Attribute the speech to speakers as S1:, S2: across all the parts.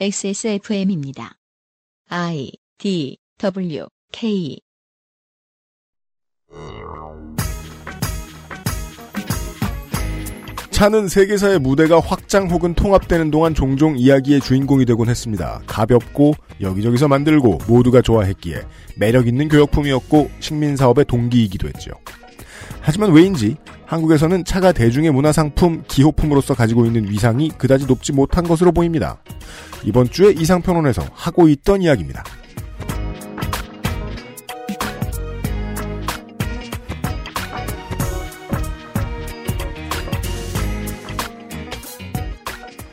S1: XSFM입니다. I D W K
S2: 차는 세계사의 무대가 확장 혹은 통합되는 동안 종종 이야기의 주인공이 되곤 했습니다. 가볍고 여기저기서 만들고 모두가 좋아했기에 매력 있는 교역품이었고 식민 사업의 동기이기도 했죠. 하지만 왜인지 한국에서는 차가 대중의 문화상품, 기호품으로서 가지고 있는 위상이 그다지 높지 못한 것으로 보입니다. 이번 주에 이상평론에서 하고 있던 이야기입니다.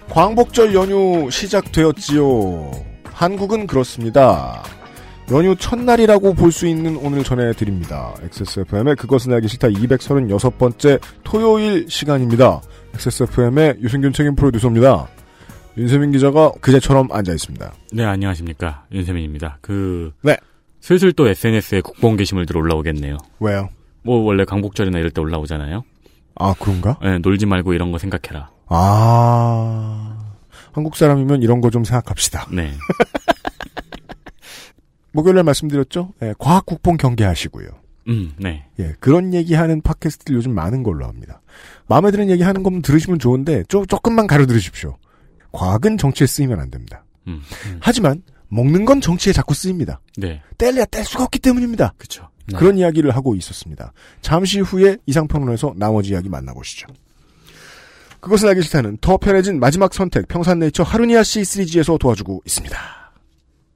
S2: 광복절 연휴 시작되었지요. 한국은 그렇습니다. 연휴 첫날이라고 볼 수 있는 오늘 전해드립니다. XSFM의 그것은 알기 싫다 236번째 토요일 시간입니다. XSFM의 유승균 책임 프로듀서입니다. 윤세민 기자가 그제처럼 앉아 있습니다.
S3: 네, 안녕하십니까. 윤세민입니다. 그,
S2: 네.
S3: 슬슬 또 SNS에 국뽕 게시물들 올라오겠네요.
S2: 왜요?
S3: 뭐, 원래 광복절이나 이럴 때 올라오잖아요.
S2: 아, 그런가?
S3: 네, 놀지 말고 이런 거 생각해라.
S2: 아, 한국 사람이면 이런 거 좀 생각합시다.
S3: 네.
S2: 목요일에 말씀드렸죠? 예, 과학 국뽕 경계하시고요.
S3: 음, 네.
S2: 예, 그런 얘기하는 팟캐스트들 요즘 많은 걸로 합니다. 마음에 드는 얘기 하는 거면 들으시면 좋은데, 조, 조금만 가려 들으십시오. 과학은 정치에 쓰이면 안 됩니다.
S3: 음, 음.
S2: 하지만, 먹는 건 정치에 자꾸 쓰입니다.
S3: 네.
S2: 뗄래야 뗄 수가 없기 때문입니다.
S3: 그쵸.
S2: 그런 이야기를 하고 있었습니다. 잠시 후에 이상평론에서 나머지 이야기 만나보시죠. 그것을 알기 싫다는 더 편해진 마지막 선택 평산네이처 하루니아 C 시리즈에서 도와주고 있습니다.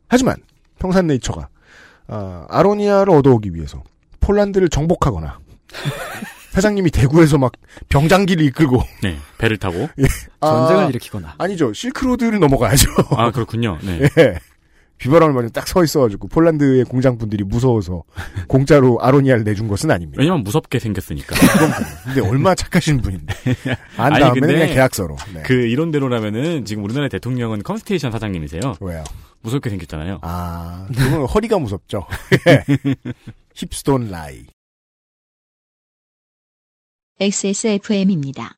S2: 하지만 평산네이처가 아, 아로니아를 얻어오기 위해서 폴란드를 정복하거나 사장님이 대구에서 막 병장기를 이끌고
S3: 네. 배를 타고.
S2: 아,
S4: 전쟁을 일으키거나.
S2: 아니죠 실크로드를 넘어가야죠.
S3: 아, 그렇군요. 네.
S2: 예. 비바람을 맞으면 딱 서 있어가지고 폴란드의 공장 분들이 무서워서 공짜로 아로니아를 내준 것은 아닙니다.
S3: 왜냐면 무섭게 생겼으니까.
S2: 근데 얼마나 착하신 분인데. 안
S3: 아니,
S2: 다음에는
S3: 근데
S2: 그냥 계약서로. 네.
S3: 그 이론대로라면은 지금 우리나라 대통령은 컨스테이션 사장님이세요.
S2: 왜요?
S3: 무섭게 생겼잖아요.
S2: 아, 그건 허리가 무섭죠. 예. 힙스톤 라이.
S1: XSFM입니다.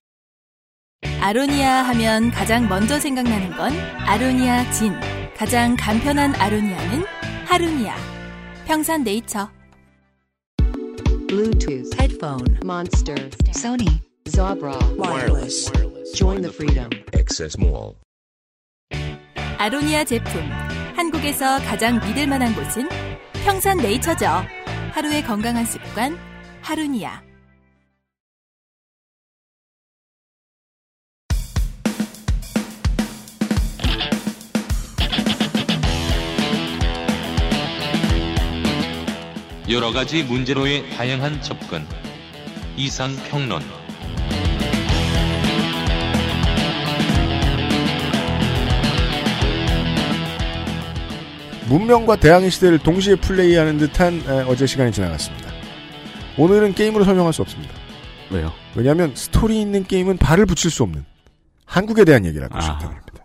S5: 아로니아 하면 가장 먼저 생각나는 건 아로니아 진. 가장 간편한 아로니아는 하루니아. 평산 네이처.
S6: Bluetooth, headphone, Monster, Sony, Zabra, wireless. Join the freedom.
S7: Access Mall.
S5: 아로니아 제품. 한국에서 가장 믿을 만한 곳은 평산 네이처죠. 하루의 건강한 습관, 하루니아.
S8: 여러 가지 문제로의 다양한 접근. 이상 평론.
S2: 문명과 대항의 시대를 동시에 플레이하는 듯한 에, 어제 시간이 지나갔습니다. 오늘은 게임으로 설명할 수 없습니다.
S3: 왜요?
S2: 왜냐하면 스토리 있는 게임은 발을 붙일 수 없는 한국에 대한 얘기를 하고
S3: 아.
S2: 싶기 때문입니다.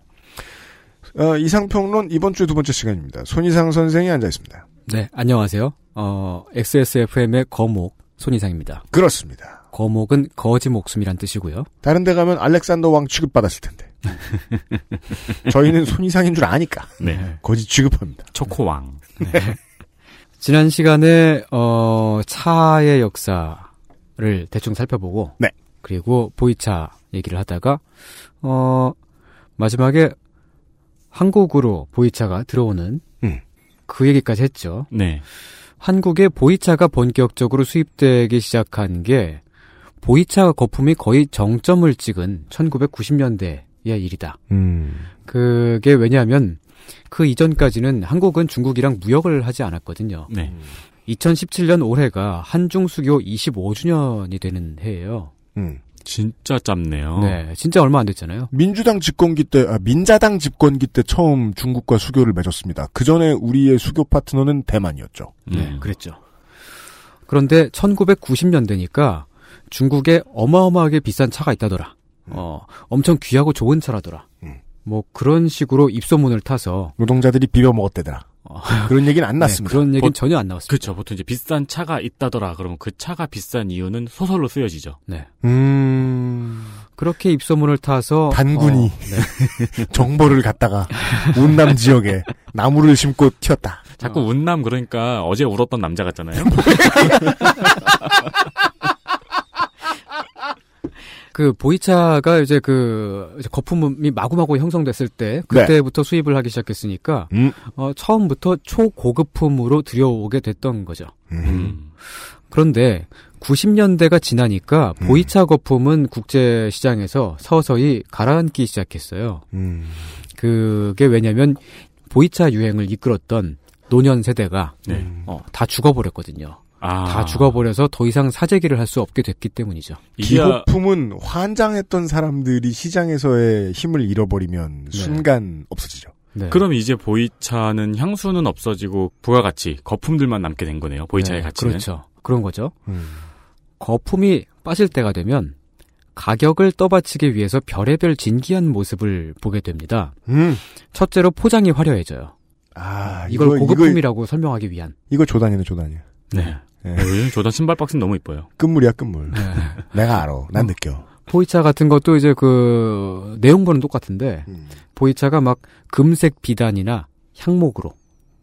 S2: 어, 이상평론 이번 주 두 번째 시간입니다. 손희상 선생이 앉아 있습니다.
S4: 네, 안녕하세요. 어, XSFM의 거목 손이상입니다.
S2: 그렇습니다.
S4: 거목은 거지 목숨이란 뜻이고요.
S2: 다른 데 가면 알렉산더 왕 취급받았을 텐데. 저희는 손이상인 줄 아니까
S3: 네.
S2: 거짓 취급합니다.
S3: 초코왕.
S4: 지난 시간에 어, 차의 역사를 대충 살펴보고
S2: 네.
S4: 그리고 보이차 얘기를 하다가 어, 마지막에 한국으로 보이차가 들어오는
S2: 음.
S4: 그 얘기까지 했죠.
S3: 네.
S4: 한국에 보이차가 본격적으로 수입되기 시작한 게 보이차 거품이 거의 정점을 찍은 1990년대의 일이다.
S2: 음.
S4: 그게 왜냐하면 그 이전까지는 한국은 중국이랑 무역을 하지 않았거든요.
S3: 네.
S4: 2017년 올해가 한중 수교 25주년이 되는 해예요.
S2: 음.
S3: 진짜 짧네요.
S4: 네, 진짜 얼마 안 됐잖아요.
S2: 민주당 집권기 때, 아, 민자당 집권기 때 처음 중국과 수교를 맺었습니다. 그 전에 우리의 수교 파트너는 대만이었죠.
S4: 네,
S3: 음.
S4: 그랬죠. 그런데 1990년대니까 중국에 어마어마하게 비싼 차가 있다더라. 어, 엄청 귀하고 좋은 차라더라.
S2: 음.
S4: 뭐 그런 식으로 입소문을 타서
S2: 노동자들이 비벼 먹었대더라.
S4: 어,
S2: 그런 얘기는 안
S4: 네,
S2: 났습니다.
S4: 그런 얘기는
S3: 보-
S4: 전혀 안 나왔습니다.
S3: 그렇죠. 보통 이제 비싼 차가 있다더라. 그러면 그 차가 비싼 이유는 소설로 쓰여지죠.
S4: 네.
S2: 음.
S4: 그렇게 입소문을 타서
S2: 단군이.
S4: 어, 네.
S2: 정보를 갖다가 운남 지역에 나무를 심고 튀었다.
S3: 자꾸 운남 그러니까 어제 울었던 남자 같잖아요.
S4: 그 보이차가 이제 그 거품이 마구마구 형성됐을 때 그때부터 수입을 하기 시작했으니까
S2: 음.
S4: 어, 처음부터 초고급품으로 들여오게 됐던 거죠.
S3: 음.
S4: 그런데 90년대가 지나니까
S2: 음.
S4: 보이차 거품은 국제 시장에서 서서히 가라앉기 시작했어요.
S2: 음.
S4: 그게 왜냐면 보이차 유행을 이끌었던 노년 세대가
S3: 네.
S4: 어, 다 죽어버렸거든요.
S3: 아.
S4: 다 죽어버려서 더 이상 사재기를 할 수 없게 됐기 때문이죠.
S2: 기호품은 환장했던 사람들이 시장에서의 힘을 잃어버리면
S4: 네.
S2: 순간 없어지죠.
S4: 네.
S3: 그럼 이제 보이차는 향수는 없어지고 부가가치 거품들만 남게 된 거네요. 보이차의
S4: 네,
S3: 가치는.
S4: 그렇죠. 그런 거죠.
S2: 음.
S4: 거품이 빠질 때가 되면 가격을 떠받치기 위해서 별의별 진기한 모습을 보게 됩니다.
S2: 음.
S4: 첫째로 포장이 화려해져요.
S2: 아,
S4: 이걸
S2: 이거, 이거,
S4: 고급품이라고 설명하기 위한.
S2: 이거 조단이네, 조단이야.
S3: 네.
S2: 네.
S3: 어, 요즘 조던 신발 박스는 너무 이뻐요.
S2: 끝물이야, 끝물.
S4: 네.
S2: 내가 알아. 난 느껴.
S4: 보이차 같은 것도 이제 그 내용물은 똑같은데
S2: 음.
S4: 보이차가 막 금색 비단이나 향목으로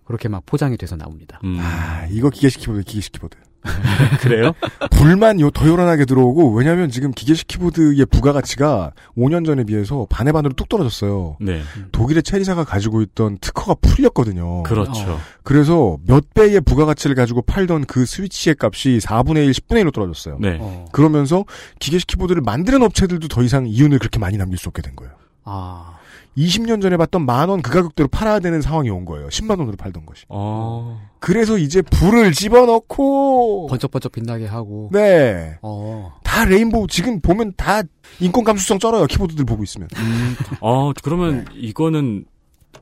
S4: 그렇게 막 포장이 돼서 나옵니다.
S3: 음.
S2: 아, 이거 기계식 키보드, 기계식 키보드.
S3: 그래요?
S2: 불만 요, 더 요란하게 들어오고, 왜냐면 지금 기계식 키보드의 부가가치가 5년 전에 비해서 반의 반으로 뚝 떨어졌어요.
S3: 네.
S2: 독일의 체리사가 가지고 있던 특허가 풀렸거든요.
S3: 그렇죠.
S4: 어.
S2: 그래서 몇 배의 부가가치를 가지고 팔던 그 스위치의 값이 4분의 1, 10분의 1로 떨어졌어요.
S3: 네.
S4: 어.
S2: 그러면서 기계식 키보드를 만드는 업체들도 더 이상 이윤을 그렇게 많이 남길 수 없게 된 거예요.
S4: 아,
S2: 20년 전에 봤던 만 원 그 가격대로 팔아야 되는 상황이 온 거예요. 10만 원으로 팔던 것이.
S3: 어.
S2: 그래서 이제 불을 집어넣고
S4: 번쩍번쩍 빛나게 하고.
S2: 네.
S4: 어.
S2: 다 rainbow 지금 보면 다 인권 감수성 쩔어요. 키보드들 보고 있으면.
S3: 음. 어, 그러면 이거는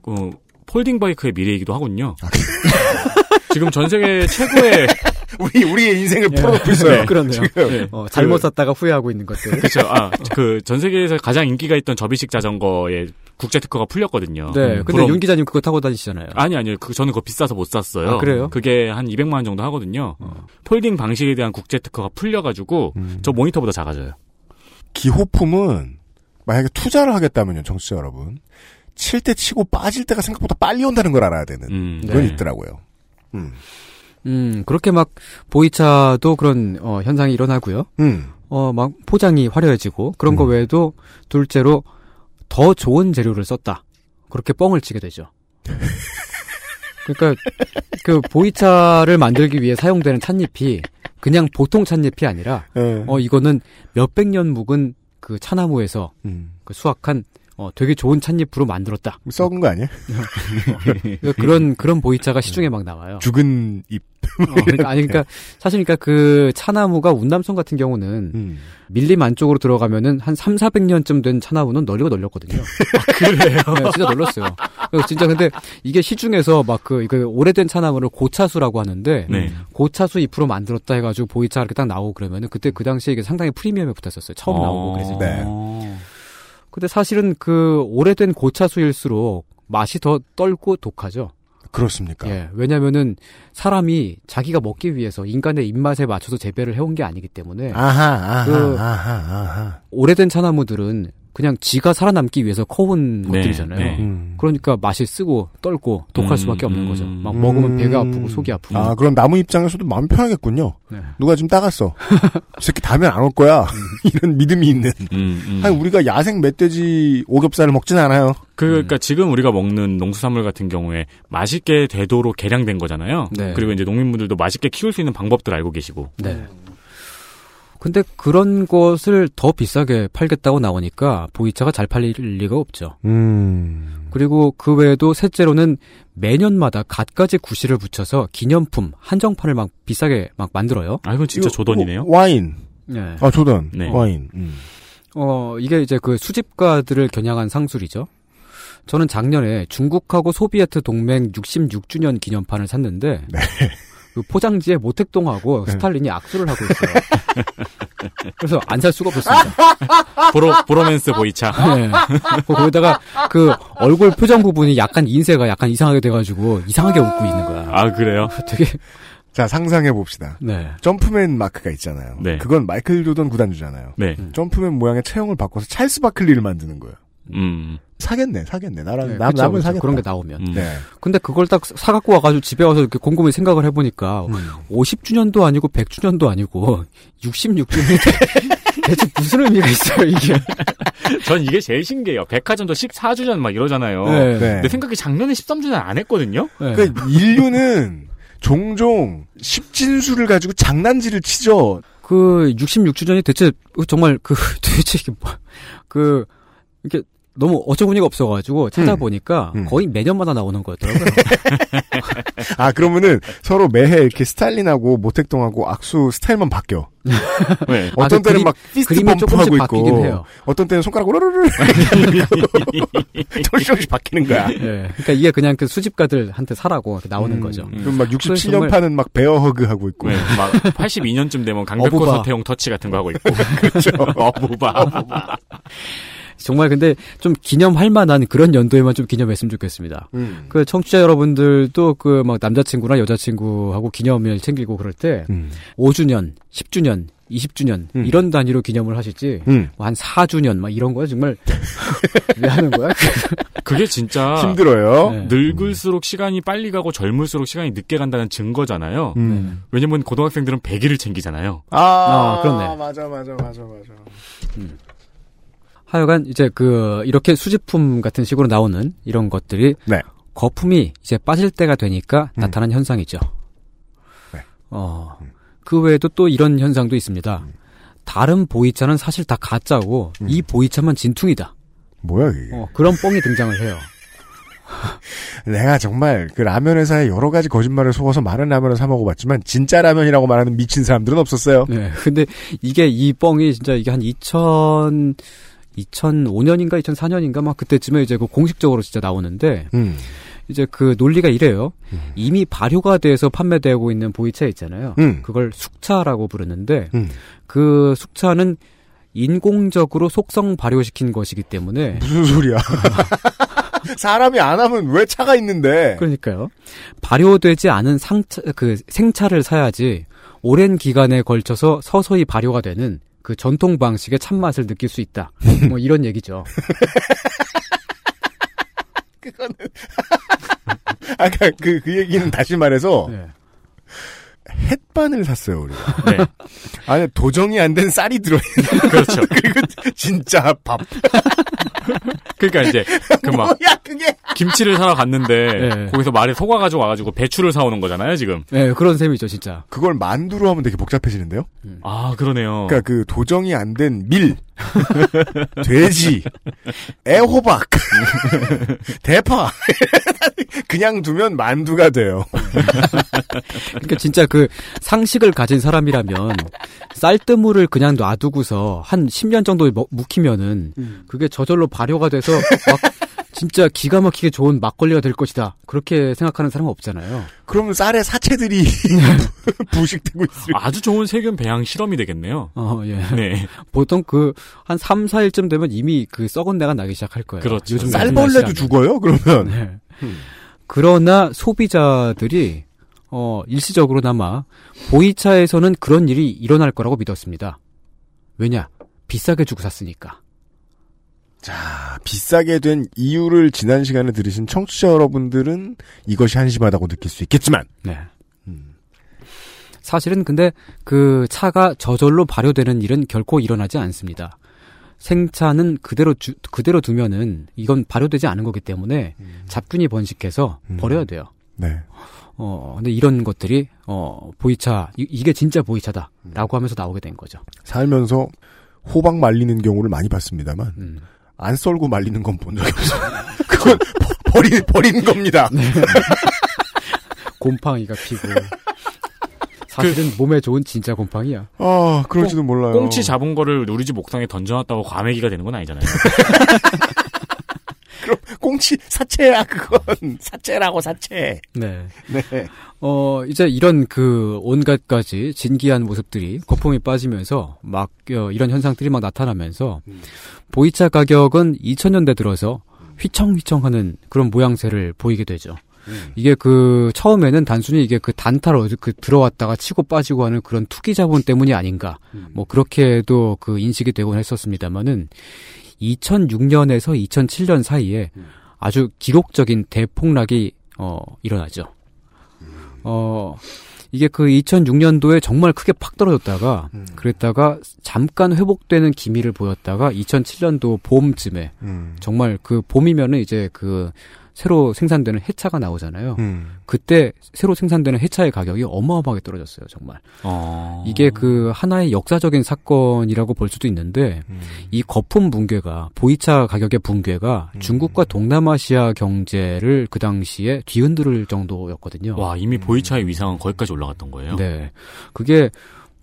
S3: 어, folding bike의 미래이기도 하군요.
S2: 아,
S3: 지금 전 세계 최고의
S2: 우리 우리의 인생을 풀어놓고 있어요.
S4: 네, 그렇네요.
S3: 네.
S4: 어, 잘못 샀다가 후회하고 있는 것들.
S3: 그렇죠. 아, 그 전 세계에서 가장 인기가 있던 접이식 자전거의 국제 특허가 풀렸거든요.
S4: 네.
S3: 음,
S4: 근데
S3: 그럼-
S4: 윤 기자님 그거 타고 다니시잖아요.
S3: 아니 아니요. 그 저는 그거 비싸서 못 샀어요.
S4: 아, 그래요?
S3: 그게 한 200만 원 정도 하거든요. 폴딩 방식에 대한 국제 특허가 풀려 가지고
S2: 음.
S3: 저 모니터보다 작아져요.
S2: 기호품은 만약에 투자를 하겠다면요, 정치자 여러분. 칠 때 치고 빠질 때가 생각보다 빨리 온다는 걸 알아야 되는
S3: 음.
S2: 그건
S4: 네.
S2: 있더라고요. 음.
S4: 음, 그렇게 막 보이차도 그런 어, 현상이 일어나고요.
S2: 음.
S4: 어, 막 포장이 화려해지고 그런 거
S2: 음.
S4: 외에도 둘째로 더 좋은 재료를 썼다. 그렇게 뻥을 치게 되죠. 그러니까 그 보이차를 만들기 위해 사용되는 찻잎이 그냥 보통 찻잎이 아니라
S2: 예.
S4: 어 이거는 몇백 년 묵은 그 차나무에서
S2: 음.
S4: 그 수확한 어 되게 좋은 찻잎으로 만들었다.
S2: 썩은 거?
S4: 그러니까 그런 그런 보이차가 시중에 막 나와요.
S2: 죽은 잎.
S4: 어, 그러니까 아니 그러니까 사실 그러니까 그 차나무가 운남성 같은 경우는
S2: 음.
S4: 밀림 안쪽으로 들어가면은 한 3, 400년쯤 된 차나무는 널리고 널렸거든요. 그래요? 네, 진짜 널렸어요. 그래서 진짜 근데 이게 시중에서 막그 오래된 차나무를 고차수라고 하는데
S3: 네.
S4: 고차수 잎으로 만들었다 해 가지고 보이차 이렇게 딱 나오고 그러면은 그때 그 당시에 이게 상당히 프리미엄에 붙었었어요. 처음 나오고 그랬을 때.
S2: 네.
S4: 근데 사실은 그 오래된 고차수일수록 맛이 더 떨고 독하죠.
S2: 그렇습니까?
S4: 예. 왜냐면은 사람이 자기가 먹기 위해서 인간의 입맛에 맞춰서 재배를 해온 게 아니기 때문에
S2: 아하, 아하,
S4: 그-
S2: 아하, 아하.
S4: 오래된 차나무들은 그냥 지가 살아남기 위해서 커온
S3: 네,
S4: 것들이잖아요.
S3: 네.
S2: 음.
S4: 그러니까 맛이 쓰고 떨고 독할
S3: 음,
S4: 수밖에 없는
S3: 음.
S4: 거죠. 막 먹으면 배가 아프고 속이 아프고.
S2: 아, 그럼 나무 입장에서도 마음 편하겠군요.
S4: 네.
S2: 누가 지금 따갔어. 이 새끼 다음엔 안 올 거야. 이런 믿음이 있는.
S3: 음, 음.
S2: 아니, 우리가 야생 멧돼지 오겹살을 먹진 않아요.
S3: 그, 그러니까 지금 우리가 먹는 농수산물 같은 경우에 맛있게 되도록 개량된 거잖아요.
S4: 네.
S3: 그리고 이제 농민분들도 맛있게 키울 수 있는 방법들 알고 계시고.
S4: 네. 근데 그런 것을 더 비싸게 팔겠다고 나오니까 보이차가 잘 팔릴 리가 없죠.
S2: 음.
S4: 그리고 그 외에도 셋째로는 매년마다 갖가지 구실을 붙여서 기념품 한정판을 막 비싸게 막 만들어요.
S3: 아, 이건 진짜
S2: 이거
S3: 조던이네요.
S2: 와- 와인.
S4: 네.
S2: 아, 조던.
S3: 네.
S2: 와인. 음.
S4: 어, 이게 이제 그 수집가들을 겨냥한 상술이죠. 저는 작년에 중국하고 소비에트 동맹 66주년 기념판을 샀는데 그 포장지에 모택동하고
S2: 네.
S4: 스탈린이 악수를 하고 있어요. 그래서 안 살 수가 없었습니다.
S3: 보로, 보로맨스 보이차.
S4: 네. 거기다가 그 얼굴 표정 부분이 약간 인쇄가 약간 이상하게 돼가지고 이상하게 웃고 있는 거야.
S3: 아, 그래요?
S4: 되게
S2: 자, 상상해 봅시다.
S4: 네.
S2: 점프맨 마크가 있잖아요.
S3: 네.
S2: 그건 마이클 조던 구단주잖아요.
S3: 네.
S2: 점프맨 모양의 체형을 바꿔서 찰스 바클리를 만드는 거예요.
S3: 음.
S2: 사겠네, 사겠네. 나랑
S4: 네,
S2: 남,
S4: 그쵸,
S2: 남은
S4: 그쵸.
S2: 사겠다.
S4: 그런 게 나오면.
S3: 음.
S2: 네.
S4: 근데 그걸 딱 사갖고 와가지고 집에 와서 이렇게 곰곰이 생각을 해보니까
S2: 음.
S4: 50주년도 아니고 100주년도 아니고 66주년인데 대체 무슨 의미가 있어요 이게?
S3: 전 이게 제일 신기해요. 백화점도 14주년 막 이러잖아요.
S4: 네.
S2: 네.
S3: 내 생각에 작년에 13주년 안 했거든요.
S4: 네.
S2: 그 인류는 종종 십진수를 가지고 장난질을 치죠.
S4: 그 66주년이 대체 정말 그 도대체 이게 뭐, 그 이렇게 너무 어처구니가 없어가지고 찾아보니까
S2: 음.
S4: 거의 매년마다 나오는 거였더라고요.
S2: 아 그러면은 서로 매해 이렇게 스탈린하고 모택동하고 악수 스타일만 바뀌어.
S3: 네.
S2: 어떤
S4: 아, 그
S2: 때는
S4: 그림-
S2: 막 fist
S4: 그림이 조금씩
S2: bump하고
S4: 바뀌긴
S2: 있고,
S4: 해요.
S2: 어떤 때는 손가락 으르르르 조금씩 조금씩 바뀌는 거야.
S4: 예. 그러니까 이게 그냥 그 수집가들한테 사라고 이렇게 나오는
S2: 음.
S4: 거죠.
S2: 그럼 막 67년
S4: 정말-
S2: 파는 막 베어 허그 하고 있고.
S3: 네, 막 82년쯤 되면 강백호
S4: 어부바.
S3: 서태용 터치 같은 거 하고 있고.
S2: 그렇죠.
S3: 어부바.
S4: 정말 근데 좀 기념할 만한 그런 연도에만 좀 기념했으면 좋겠습니다.
S2: 음.
S4: 그 청취자 여러분들도 그 막 남자친구나 여자친구하고 기념일 챙기고 그럴 때
S2: 음.
S4: 5주년, 10주년, 20주년
S2: 음.
S4: 이런 단위로 기념을 하시지
S2: 음.
S4: 뭐 한 4주년 막 이런 거야 정말 왜 하는 거야?
S3: 그게 진짜
S2: 힘들어요.
S4: 네.
S3: 늙을수록 시간이 빨리 가고 젊을수록 시간이 늦게 간다는 증거잖아요.
S2: 음.
S3: 왜냐면 고등학생들은 100일을 챙기잖아요.
S2: 아,
S4: 아, 그렇네.
S2: 맞아, 맞아, 맞아, 맞아.
S4: 하여간 이제 그 이렇게 수집품 같은 식으로 나오는 이런 것들이
S2: 네.
S4: 거품이 이제 빠질 때가 되니까
S2: 음.
S4: 나타난 현상이죠.
S2: 네.
S4: 어. 그 외에도 또 이런 현상도 있습니다.
S2: 음.
S4: 다른 보이차는 사실 다 가짜고 이 보이차만 진퉁이다.
S2: 뭐야, 이게.
S4: 어, 그런 뻥이 등장을 해요.
S2: 내가 정말 그 라면 회사에 여러 가지 거짓말을 속아서 많은 라면을 사 먹어봤지만 진짜 라면이라고 말하는 미친 사람들은 없었어요.
S4: 네. 근데 이게 이 뻥이 진짜 이게 한 2000, 2005년인가 2004년인가 막 그때쯤에 이제 그 공식적으로 진짜 나오는데
S2: 음.
S4: 이제 그 논리가 이래요. 이미 발효가 돼서 판매되고 있는 보이차 있잖아요.
S2: 음.
S4: 그걸 숙차라고 부르는데
S2: 음.
S4: 그 숙차는 인공적으로 속성 발효시킨 것이기 때문에
S2: 무슨 소리야. 사람이 안 하면 왜 차가 있는데.
S4: 그러니까요. 발효되지 않은 상차 그 생차를 사야지 오랜 기간에 걸쳐서 서서히 발효가 되는 그 전통 방식의 참맛을 느낄 수 있다. 뭐 이런 얘기죠.
S2: 아까 그, 그 얘기는 다시 말해서
S4: 네.
S2: 햇반을 샀어요, 우리가.
S3: 네.
S2: 안에 도정이 안 된 쌀이 들어있는.
S3: 그렇죠.
S2: 그리고 진짜 밥.
S3: 그러니까 이제 그막
S2: 뭐야, 그게.
S3: 김치를 사러 갔는데
S4: 네.
S3: 거기서 말에 속아 가지고 와가지고 배추를 사오는 거잖아요 지금.
S4: 네, 그런 셈이죠, 진짜.
S2: 그걸 만두로 하면 되게 복잡해지는데요?
S3: 아 그러네요.
S2: 그러니까 그 도정이 안 된 밀, 돼지, 애호박, 대파. 그냥 두면 만두가 돼요.
S4: 그러니까 진짜 그 상식을 가진 사람이라면 쌀뜨물을 그냥 놔두고서 한 10년 정도 먹- 묵히면은 그게 저절로 발효가 돼서 막 진짜 기가 막히게 좋은 막걸리가 될 것이다. 그렇게 생각하는 사람은 없잖아요.
S2: 그러면 쌀에 사체들이 부식되고 있을
S3: 아주 좋은 세균 배양 실험이 되겠네요.
S4: 어, 예.
S3: 네.
S4: 보통 그 한 3, 4일쯤 되면 이미 그 썩은 내가 나기 시작할 거예요.
S3: 그렇죠.
S2: 쌀벌레도. 죽어요, 그러면.
S4: 네. 그러나 소비자들이 어 일시적으로나마 보이차에서는 그런 일이 일어날 거라고 믿었습니다. 왜냐? 비싸게 주고 샀으니까.
S2: 자, 비싸게 된 이유를 지난 시간에 들으신 청취자 여러분들은 이것이 한심하다고 느낄 수 있겠지만,
S4: 네. 사실은 근데 그 차가 저절로 발효되는 일은 결코 일어나지 않습니다. 생차는 그대로 주, 그대로 두면은 이건 발효되지 않은 거기 때문에 잡균이 번식해서
S2: 음.
S4: 버려야 돼요.
S2: 네.
S4: 어, 근데 이런 것들이 어, 보이차 이, 게 진짜 보이차다라고 하면서 나오게 된 거죠.
S2: 살면서 호박 말리는 경우를 많이 봤습니다만,
S4: 음.
S2: 안 썰고 말리는 건 본 적이 없어요. 그건 버, 버리, 버리는 겁니다.
S4: 곰팡이가 피고 사실은 몸에 좋은 진짜 곰팡이야.
S2: 아, 그럴지도 몰라요.
S3: 꽁치 잡은 거를 우리 집 옥상에 던져놨다고 과메기가 되는 건 아니잖아요.
S2: 꽁치 사체야, 그건. 사체라고, 사체.
S4: 네.
S2: 네.
S4: 어, 이제 이런 그 온갖 가지 진기한 모습들이 거품이 빠지면서 막 어, 이런 현상들이 막 나타나면서 보이차 가격은 2000년대 들어서 휘청휘청하는 그런 모양새를 보이게 되죠. 이게 그 처음에는 단순히 이게 그 단타로 그 들어왔다가 치고 빠지고 하는 그런 투기 자본 때문이 아닌가. 뭐 그렇게도 그 인식이 되곤 했었습니다만은 2006년에서 2007년 사이에 아주 기록적인 대폭락이 어 일어나죠. 어 이게 그 2006년도에 정말 크게 팍 떨어졌다가 그랬다가 잠깐 회복되는 기미를 보였다가 2007년도 봄쯤에
S2: 음.
S4: 정말 그 봄이면은 이제 그 새로 생산되는 해차가 나오잖아요.
S2: 음.
S4: 그때 새로 생산되는 해차의 가격이 어마어마하게 떨어졌어요, 정말.
S3: 어.
S4: 이게 그 하나의 역사적인 사건이라고 볼 수도 있는데
S2: 음.
S4: 이 거품 붕괴가 보이차 가격의 붕괴가
S2: 음.
S4: 중국과 동남아시아 경제를 그 당시에 뒤흔들 정도였거든요.
S3: 와 이미 보이차의 위상은 거기까지 올라갔던 거예요.
S4: 네. 그게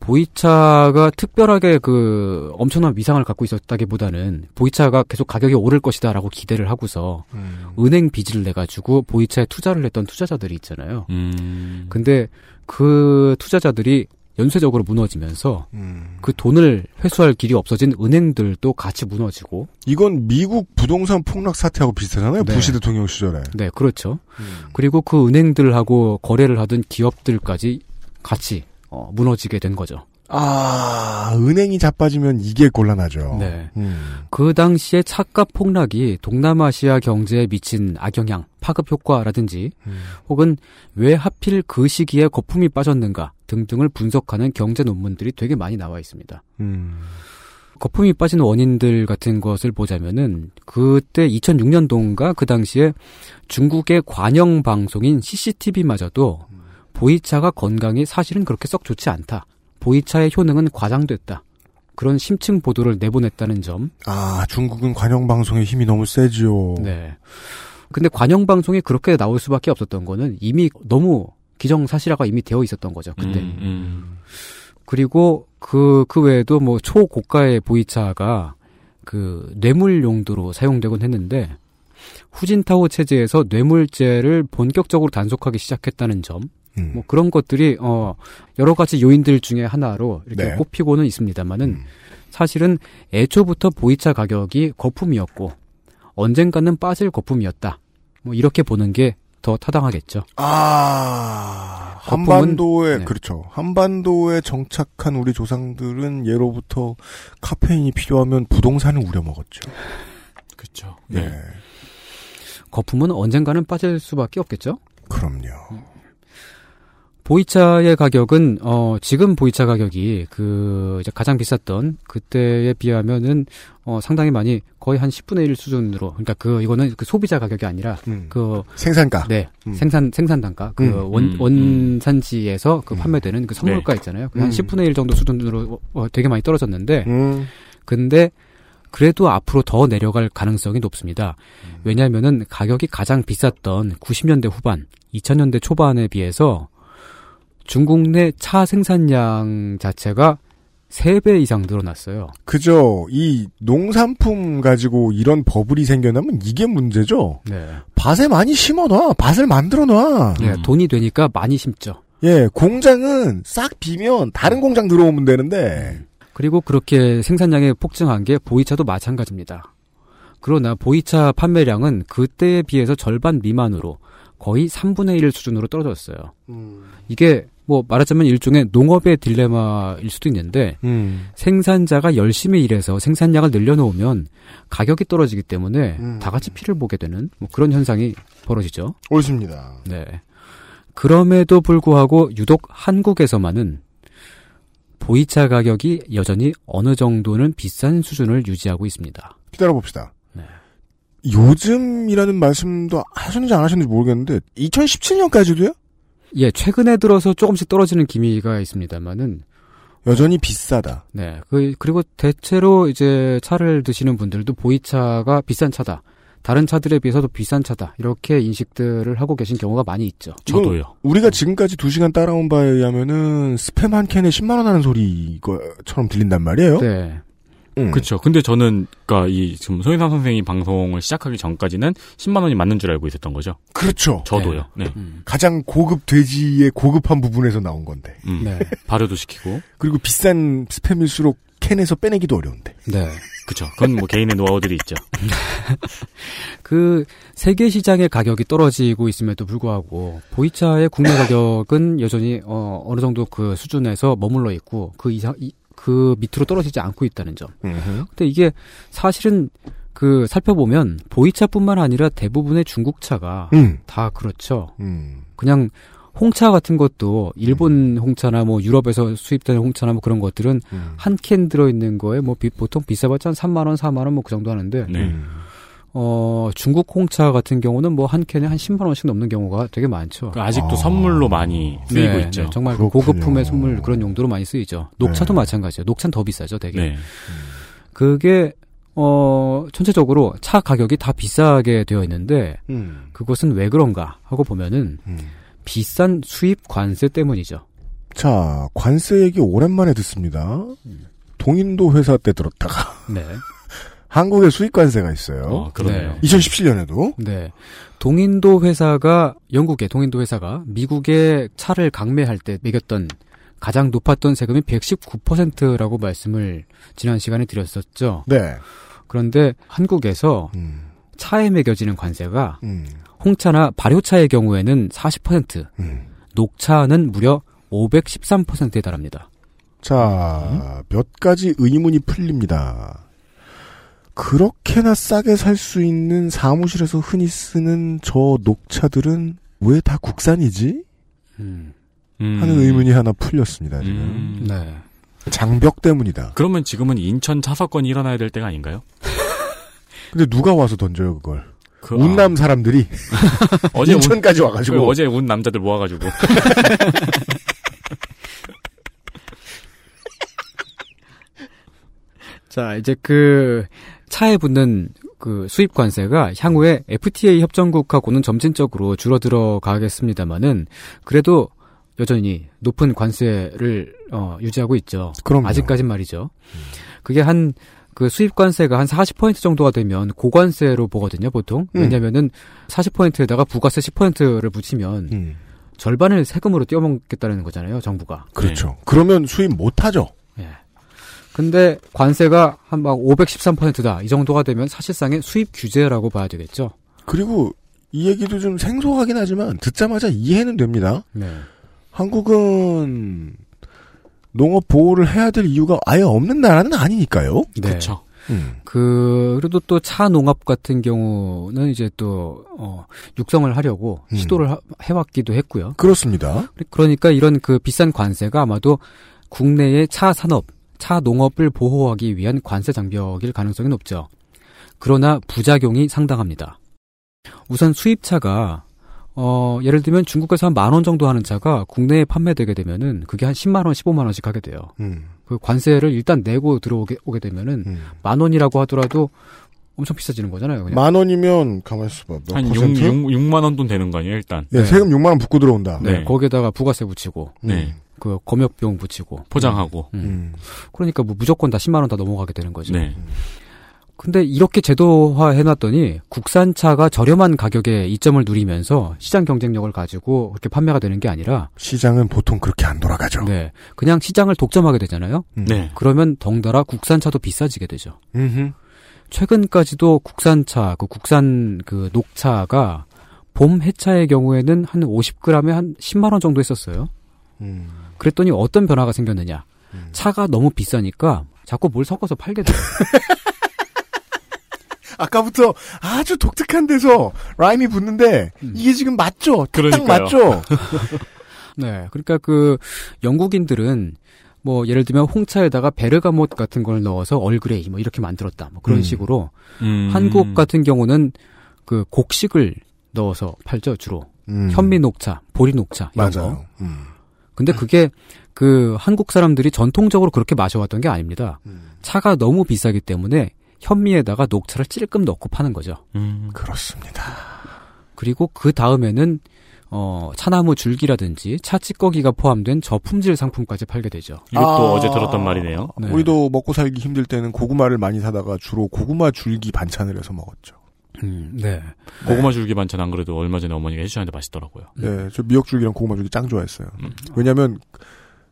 S4: 보이차가 특별하게 그 엄청난 위상을 갖고 있었다기보다는 보이차가 계속 가격이 오를 것이다라고 기대를 하고서
S2: 음.
S4: 은행 빚을 내 가지고 보이차에 투자를 했던 투자자들이 있잖아요.
S3: 음.
S4: 근데 그 투자자들이 연쇄적으로 무너지면서
S2: 음.
S4: 그 돈을 회수할 길이 없어진 은행들도 같이 무너지고
S2: 이건 미국 부동산 폭락 사태하고 비슷하잖아요.
S4: 네.
S2: 부시 대통령 시절에.
S4: 네 그렇죠
S2: 음.
S4: 그리고 그 은행들하고 거래를 하던 기업들까지 같이 어, 무너지게 된 거죠
S2: 아, 은행이 자빠지면 이게 곤란하죠.
S4: 네.
S2: 음.
S4: 그 당시에 차값 폭락이 동남아시아 경제에 미친 악영향, 파급 효과라든지
S2: 음.
S4: 혹은 왜 하필 그 시기에 거품이 빠졌는가 등등을 분석하는 경제 논문들이 되게 많이 나와 있습니다.
S2: 음.
S4: 거품이 빠진 원인들 같은 것을 보자면은 그때 2006년도인가 그 당시에 중국의 관영 방송인 CCTV마저도 보이차가 건강이 사실은 그렇게 썩 좋지 않다. 보이차의 효능은 과장됐다. 그런 심층 보도를 내보냈다는 점.
S2: 아, 중국은 관영 방송의 힘이 너무 세지요.
S4: 네. 근데 관영 방송이 그렇게 나올 수밖에 없었던 거는 이미 너무 기정사실화가 이미 되어 있었던 거죠. 그때.
S3: 음, 음.
S4: 그리고 그, 그 외에도 뭐 초고가의 보이차가 그 뇌물 용도로 사용되곤 했는데 후진타오 체제에서 뇌물죄를 본격적으로 단속하기 시작했다는 점.
S2: 음.
S4: 뭐 그런 것들이 어 여러 가지 요인들 중에 하나로 이렇게
S2: 네.
S4: 꼽히고는 있습니다만은
S2: 음.
S4: 사실은 애초부터 보이차 가격이 거품이었고 언젠가는 빠질 거품이었다. 뭐 이렇게 보는 게 더 타당하겠죠.
S2: 아,
S4: 거품은-
S2: 한반도에,
S4: 네.
S2: 그렇죠. 한반도에 정착한 우리 조상들은 예로부터 카페인이 필요하면 부동산을 우려 먹었죠.
S3: 그렇죠.
S2: 네.
S3: 네.
S4: 거품은 언젠가는 빠질 수밖에 없겠죠.
S2: 그럼요.
S4: 보이차의 가격은 어 지금 보이차 가격이 그 이제 가장 비쌌던 그때에 비하면은 어 상당히 많이 거의 한 10분의 1 수준으로 그러니까 그 이거는 그 소비자 가격이 아니라
S2: 음.
S4: 그
S2: 생산가.
S4: 네.
S2: 음.
S4: 생산 생산 단가 그
S2: 음,
S4: 원
S3: 음,
S4: 원산지에서 그
S2: 음.
S4: 판매되는 그 선물가 있잖아요. 그한
S2: 음.
S4: 10분의 1 정도 수준으로 어, 되게 많이 떨어졌는데
S2: 음.
S4: 근데 그래도 앞으로 더 내려갈 가능성이 높습니다. 왜냐하면은 가격이 가장 비쌌던 90년대 후반, 2000년대 초반에 비해서 중국 내 차 생산량 자체가 3배 이상 늘어났어요.
S2: 그죠. 이 농산품 가지고 이런 버블이 생겨나면 이게 문제죠.
S4: 네.
S2: 밭에 많이 심어놔. 밭을 만들어놔.
S4: 예,
S3: 음.
S4: 돈이 되니까 많이 심죠.
S2: 예, 공장은 싹 비면 다른 공장 들어오면 되는데.
S4: 그리고 그렇게 생산량이 폭증한 게 보이차도 마찬가지입니다. 그러나 보이차 판매량은 그때에 비해서 절반 미만으로 거의 3분의 1 수준으로 떨어졌어요. 이게 뭐 말하자면 일종의 농업의 딜레마일 수도 있는데
S2: 음.
S4: 생산자가 열심히 일해서 생산량을 늘려놓으면 가격이 떨어지기 때문에
S2: 음.
S4: 다 같이 피를 보게 되는 뭐 그런 현상이 벌어지죠.
S2: 옳습니다.
S4: 네. 그럼에도 불구하고 유독 한국에서만은 보이차 가격이 여전히 어느 정도는 비싼 수준을 유지하고 있습니다.
S2: 기다려봅시다.
S4: 네.
S2: 요즘이라는 말씀도 하셨는지 안 하셨는지 모르겠는데 2017년까지도요?
S4: 예, 최근에 들어서 조금씩 떨어지는 기미가 있습니다만은
S2: 여전히 비싸다.
S4: 네. 그, 그리고 대체로 이제 차를 드시는 분들도 보이차가 비싼 차다. 다른 차들에 비해서도 비싼 차다. 이렇게 인식들을 하고 계신 경우가 많이 있죠.
S3: 저도요.
S2: 우리가 지금까지 2시간 따라온 바에 의하면은 스팸 한 캔에 10만 원 하는 소리 처럼 들린단 말이에요.
S4: 네.
S2: 음.
S3: 그렇죠. 근데 저는 그러니까 이 지금 손인상 선생이 방송을 시작하기 전까지는 10만 원이 맞는 줄 알고 있었던 거죠.
S2: 그렇죠.
S3: 저도요. 네.
S4: 음.
S2: 가장 고급 돼지의 고급한 부분에서 나온 건데.
S3: 음.
S4: 네.
S3: 발효도 시키고.
S2: 그리고 비싼 스팸일수록 캔에서 빼내기도 어려운데.
S4: 네.
S3: 그죠. 그건 뭐 개인의 노하우들이 있죠.
S4: 그 세계 시장의 가격이 떨어지고 있음에도 불구하고 보이차의 국내 가격은 여전히 어, 어느 정도 그 수준에서 머물러 있고 그 이상 이, 그 밑으로 떨어지지 않고 있다는 점.
S2: 음흠.
S4: 근데 이게 사실은 그 살펴보면 보이차뿐만 아니라 대부분의 중국차가
S2: 음.
S4: 다 그렇죠.
S2: 음.
S4: 그냥 홍차 같은 것도 일본 홍차나 뭐 유럽에서 수입되는 홍차나 뭐 그런 것들은
S2: 음.
S4: 한캔 들어 있는 거에 뭐 비- 보통 비싸봤자 한 3만 원, 4만 원 뭐 그 정도 하는데
S3: 네.
S2: 음.
S4: 어 중국 홍차 같은 경우는 뭐 한 캔에 한 10만 원씩 넘는 경우가 되게 많죠.
S3: 그 아직도
S2: 아.
S3: 선물로 많이 쓰이고
S4: 네,
S3: 있죠.
S4: 네, 정말
S2: 그렇군요.
S4: 고급품의 선물 그런 용도로 많이 쓰이죠. 녹차도
S2: 네.
S4: 마찬가지예요. 녹차는 더 비싸죠, 되게.
S3: 네.
S4: 그게 어 전체적으로 차 가격이 다 비싸게 되어 있는데
S2: 음.
S4: 그것은 왜 그런가 하고 보면은
S2: 음.
S4: 비싼 수입 관세 때문이죠.
S2: 자, 관세 얘기 오랜만에 듣습니다. 동인도 회사 때 들었다가
S4: 네.
S2: 한국에 수입 관세가 있어요.
S3: 어, 그러네요.
S4: 네.
S2: 2017년에도
S4: 네. 동인도 회사가 영국의 동인도 회사가 미국의 차를 강매할 때 매겼던 가장 높았던 세금이 119%라고 말씀을 지난 시간에 드렸었죠.
S2: 네.
S4: 그런데 한국에서
S2: 음.
S4: 차에 매겨지는 관세가
S2: 음.
S4: 홍차나 발효차의 경우에는 40%,
S2: 음.
S4: 녹차는 무려 513%에 달합니다.
S2: 자, 몇 가지 의문이 풀립니다. 그렇게나 싸게 살 수 있는 사무실에서 흔히 쓰는 저 녹차들은 왜 다 국산이지?
S4: 음,
S3: 음.
S2: 하는 의문이 하나 풀렸습니다, 지금.
S3: 음.
S4: 네.
S2: 장벽 때문이다.
S3: 그러면 지금은 인천 차 사건이 일어나야 될 때가 아닌가요?
S2: 근데 누가 와서 던져요, 그걸?
S3: 그,
S2: 운남 사람들이
S3: 아, 어제 운,
S2: 인천까지
S3: 그
S2: 와가지고.
S3: 어제 운 남자들 모아가지고
S4: 자, 이제 그 차에 붙는 그 수입 관세가 향후에 FTA 협정국하고는 점진적으로 줄어들어 가겠습니다만은 그래도 여전히 높은 관세를 어, 유지하고 있죠.
S2: 그럼요.
S4: 아직까진 말이죠. 그게 한 그 수입 관세가 한 40% 정도가 되면 고관세로 보거든요, 보통.
S2: 음.
S4: 왜냐면은 40%에다가 부가세 10%를 붙이면
S2: 음,
S4: 절반을 세금으로 떼어먹겠다는 거잖아요, 정부가.
S2: 그렇죠. 그러면 수입 못 하죠.
S4: 예. 근데 관세가 한 막 513%다. 이 정도가 되면 사실상의 수입 규제라고 봐야 되겠죠.
S2: 그리고 이 얘기도 좀 생소하긴 하지만 듣자마자 이해는 됩니다.
S4: 네.
S2: 한국은 농업 보호를 해야 될 이유가 아예 없는 나라는 아니니까요.
S4: 네.
S3: 그렇죠.
S2: 음.
S4: 그, 그래도 또 차 농업 같은 경우는 이제 또, 어, 육성을 하려고
S2: 음.
S4: 시도를 하- 해왔기도 했고요.
S2: 그렇습니다.
S4: 그러니까 이런 그 비싼 관세가 아마도 국내의 차 산업, 차 농업을 보호하기 위한 관세 장벽일 가능성이 높죠. 그러나 부작용이 상당합니다. 우선 수입차가 어, 예를 들면 중국에서 한 만 원 정도 하는 차가 국내에 판매되게 되면은 그게 한 10만 원, 15만 원씩 하게 돼요.
S2: 음,
S4: 그 관세를 일단 내고 들어오게 오게 되면은
S2: 음.
S4: 만 원이라고 하더라도 엄청 비싸지는 거잖아요. 그냥.
S2: 만 원이면 가만 있어봐.
S3: 몇한 6,
S2: 퍼센트?
S3: 6, 만 원 돈 되는 거 아니에요, 일단.
S2: 네,
S4: 네.
S2: 세금 6만 원 붙고 들어온다.
S4: 네,
S3: 네.
S4: 거기에다가 부가세 붙이고
S3: 네.
S4: 그 검역 비용 붙이고
S3: 포장하고.
S4: 음.
S2: 음.
S4: 그러니까 뭐 무조건 다 10만 원 다 넘어가게 되는 거죠.
S3: 네.
S4: 근데 이렇게 제도화 해놨더니 국산차가 저렴한 가격에 이점을 누리면서 시장 경쟁력을 가지고 그렇게 판매가 되는 게 아니라
S2: 시장은 보통 그렇게 안 돌아가죠.
S4: 네 그냥 시장을 독점하게 되잖아요.
S2: 음.
S3: 네.
S4: 그러면 덩달아 국산차도 비싸지게 되죠.
S2: 음흠.
S4: 최근까지도 국산차, 그 국산 그 녹차가 봄 해차의 경우에는 한 50g에 한 10만 원 정도 했었어요.
S2: 음.
S4: 그랬더니 어떤 변화가 생겼느냐?
S2: 음.
S4: 차가 너무 비싸니까 자꾸 뭘 섞어서 팔게 돼요.
S2: 아까부터 아주 독특한 데서 라임이 붙는데
S4: 음.
S2: 이게 지금 맞죠? 딱
S3: 그러니까요.
S2: 맞죠?
S4: 네, 그러니까 그 영국인들은 뭐 예를 들면 홍차에다가 베르가못 같은 걸 넣어서 얼그레이 뭐 이렇게 만들었다. 뭐 그런
S2: 음.
S4: 식으로
S3: 음.
S4: 한국 같은 경우는 그 곡식을 넣어서 팔죠 주로
S2: 음.
S4: 현미 녹차, 보리 녹차 이런 거.
S2: 맞아요. 음.
S4: 근데 그게 그 한국 사람들이 전통적으로 그렇게 마셔왔던 게 아닙니다.
S2: 음.
S4: 차가 너무 비싸기 때문에 현미에다가 녹차를 찔끔 넣고 파는 거죠.
S3: 음.
S2: 그렇습니다.
S4: 그리고 그 다음에는 어 차나무 줄기라든지 차 찌꺼기가 포함된 저품질 상품까지 팔게 되죠.
S3: 이것도
S2: 아.
S3: 어제 들었단 말이네요.
S4: 네.
S2: 우리도 먹고 살기 힘들 때는 고구마를 많이 사다가 주로 고구마 줄기 반찬을 해서 먹었죠.
S4: 음, 네.
S3: 고구마 줄기 반찬 안 그래도 얼마 전에 어머니가 해주셨는데 맛있더라고요.
S2: 네, 저 미역 줄기랑 고구마 줄기 짱 좋아했어요.
S3: 음.
S2: 왜냐면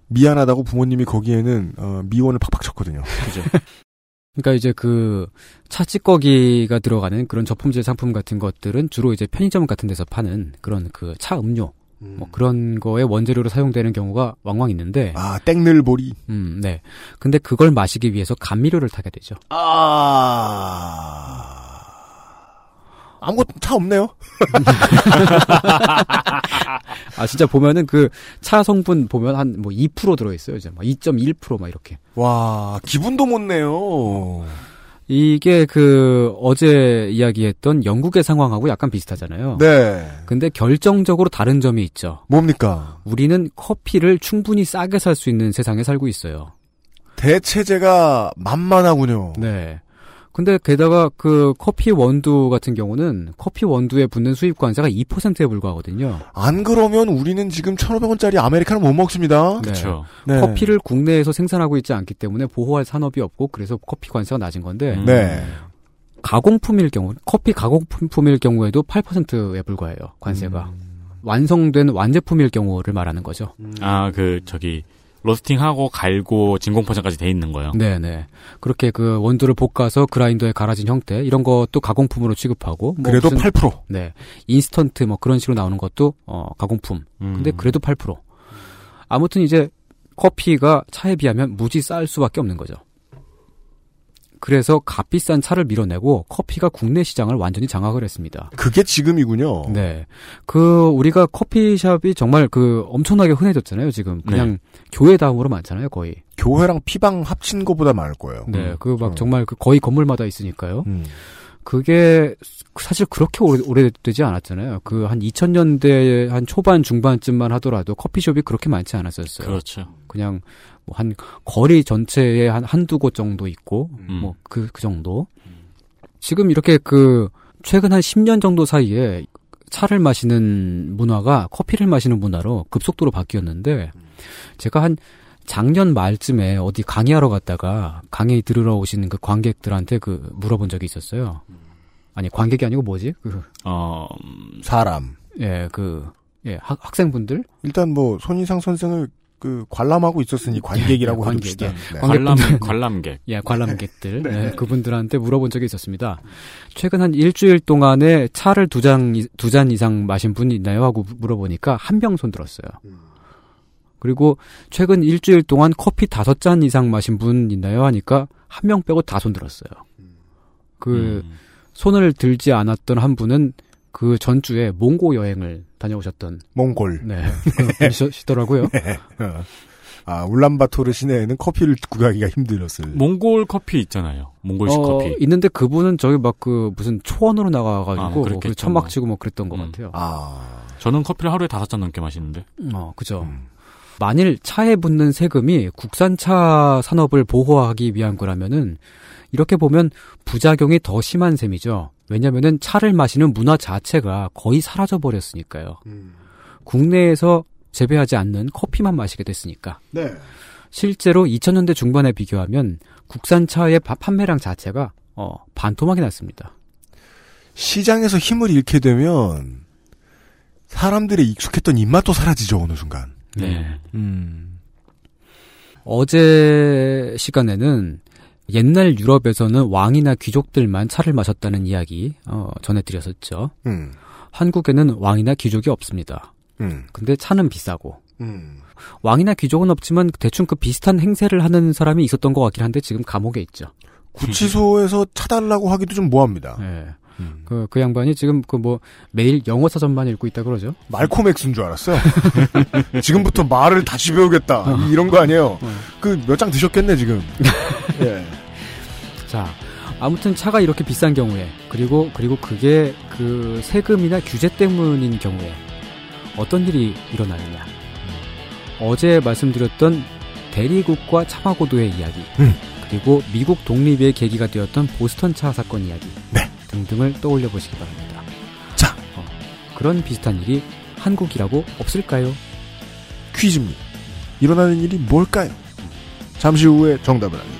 S2: 미안하다고 부모님이 거기에는 어, 미원을 팍팍 쳤거든요.
S3: 그죠.
S4: 그러니까 이제 그 차찌꺼기가 들어가는 그런 저품질 상품 같은 것들은 주로 이제 편의점 같은 데서 파는 그런 그 차 음료 뭐 그런 거에 원재료로 사용되는 경우가 왕왕 있는데
S2: 아 땡늘보리.
S4: 음, 네. 근데 그걸 마시기 위해서 감미료를 타게 되죠.
S2: 아 아무것도 차 없네요.
S4: 아 진짜 보면은 그 차 성분 보면 한 뭐 2% 들어 있어요. 이제 막 2.1%막 이렇게.
S2: 와 기분도 못 내요.
S4: 이게 그 어제 이야기했던 영국의 상황하고 약간 비슷하잖아요.
S2: 네.
S4: 근데 결정적으로 다른 점이 있죠.
S2: 뭡니까?
S4: 우리는 커피를 충분히 싸게 살 수 있는 세상에 살고 있어요.
S2: 대체제가 만만하군요.
S4: 네. 근데 게다가 그 커피 원두 같은 경우는 커피 원두에 붙는 수입 관세가 2%에 불과하거든요.
S2: 안 그러면 우리는 지금 1,500원짜리 아메리카노 못 먹습니다.
S4: 네.
S3: 그렇죠.
S2: 네.
S4: 커피를 국내에서 생산하고 있지 않기 때문에 보호할 산업이 없고 그래서 커피 관세가 낮은 건데
S3: 음.
S2: 네.
S4: 가공품일 경우 커피 가공품일 경우에도 8%에 불과해요. 관세가. 완성된 완제품일 경우를 말하는 거죠.
S3: 아, 그, 저기, 로스팅하고 갈고 진공 포장까지 돼 있는 거요.
S4: 네 네. 그렇게 그 원두를 볶아서 그라인더에 갈아진 형태 이런 것도 가공품으로 취급하고 뭐
S2: 그래도
S4: 무슨-
S2: 8%.
S4: 네 인스턴트 뭐 그런 식으로 나오는 것도 어 가공품.
S3: 음.
S4: 근데 그래도 8%. 아무튼 이제 커피가 차에 비하면 무지 쌀 수밖에 없는 거죠. 그래서 값비싼 차를 밀어내고 커피가 국내 시장을 완전히 장악을 했습니다.
S2: 그게 지금이군요.
S4: 네. 그, 우리가 커피숍이 정말 그 엄청나게 흔해졌잖아요, 지금. 그냥 교회 다음으로 많잖아요, 거의.
S2: 교회랑 피방 합친 것보다 많을 거예요.
S4: 네. 그막
S2: 음.
S4: 정말 그 거의 건물마다 있으니까요.
S2: 음.
S4: 그게 사실 그렇게 오래, 오래 되지 않았잖아요. 그 한 2000년대 한 초반, 중반쯤만 하더라도 커피숍이 그렇게 많지 않았었어요.
S3: 그렇죠.
S4: 그냥 뭐 한 거리 전체에 한 한두 곳 정도 있고
S3: 음.
S4: 뭐그그 정도. 지금 이렇게 그 최근 한 10년 정도 사이에 차를 마시는 문화가 커피를 마시는 문화로 급속도로 바뀌었는데 제가 한 작년 말쯤에 어디 강의하러 갔다가 강의 들으러 오신 그 관객들한테 그 물어본 적이 있었어요. 아니 관객이 아니고 뭐지? 그
S3: 어, 음,
S2: 사람.
S4: 예, 그 예, 학, 학생분들
S2: 일단 뭐 손희상 선생을 그 관람하고 있었으니 관객이라고
S4: 예, 관객,
S2: 해봅시다.
S4: 예.
S2: 네.
S4: 관객-
S3: 관람. 관람객.
S4: 예, 관람객들 네, 그분들한테 물어본 적이 있었습니다. 최근 한 일주일 동안에 차를 두 잔 두 잔 이상 마신 분이 있나요? 하고 물어보니까 한 병 손 들었어요. 그리고 최근 일주일 동안 커피 다섯 잔 이상 마신 분 있나요? 하니까 한 명 빼고 다 손 들었어요. 그
S3: 음.
S4: 손을 들지 않았던 한 분은 그 전주에 몽고 여행을 다녀오셨던
S2: 몽골.
S4: 네 분이시더라고요.
S2: 어. 아 울란바토르 시내에는 커피를 구하기가 힘들었을.
S3: 몽골 커피 있잖아요. 몽골식
S4: 어,
S3: 커피.
S4: 있는데 그분은 저기 막 그 무슨 초원으로 나가가지고
S3: 아,
S4: 뭐
S3: 그
S4: 천막
S3: 뭐.
S4: 치고 뭐 그랬던 것
S3: 음.
S4: 같아요.
S2: 아
S3: 저는 커피를 하루에 다섯 잔 넘게 마시는데.
S4: 어, 그죠.
S2: 음.
S4: 만일 차에 붙는 세금이 국산차 산업을 보호하기 위한 거라면은 이렇게 보면 부작용이 더 심한 셈이죠. 왜냐면은 차를 마시는 문화 자체가 거의 사라져 버렸으니까요.
S2: 음.
S4: 국내에서 재배하지 않는 커피만 마시게 됐으니까.
S2: 네.
S4: 실제로 2000년대 중반에 비교하면 국산 차의 바- 판매량 자체가 어, 반토막이 났습니다.
S2: 시장에서 힘을 잃게 되면 사람들의 익숙했던 입맛도 사라지죠 어느 순간.
S3: 네.
S2: 음.
S4: 어제 시간에는 옛날 유럽에서는 왕이나 귀족들만 차를 마셨다는 이야기 어, 전해드렸었죠.
S2: 음.
S4: 한국에는 왕이나 귀족이 없습니다.
S2: 음.
S4: 근데 차는 비싸고
S2: 음.
S4: 왕이나 귀족은 없지만 대충 그 비슷한 행세를 하는 사람이 있었던 것 같긴 한데 지금 감옥에 있죠.
S2: 구치소에서 차달라고 하기도 좀 뭐합니다.
S4: 예.
S2: 음.
S4: 그, 그 양반이 지금 그 뭐 매일 영어 사전만 읽고 있다 그러죠.
S2: 말콤 엑스인 줄 알았어요. 지금부터 말을 다시 배우겠다. 이런 거 아니에요. 그몇 장 드셨겠네 지금. 예.
S4: 자, 아무튼 차가 이렇게 비싼 경우에 그리고 그리고 그게 그 세금이나 규제 때문인 경우에 어떤 일이 일어나느냐. 어제 말씀드렸던 대리국과 차마고도의 이야기,
S2: 음.
S4: 그리고 미국 독립의 계기가 되었던 보스턴 차 사건 이야기
S2: 네.
S4: 등등을 떠올려 보시기 바랍니다.
S2: 자.
S4: 어, 그런 비슷한 일이 한국이라고 없을까요?
S2: 퀴즈입니다. 일어나는 일이 뭘까요? 잠시 후에 정답을 알려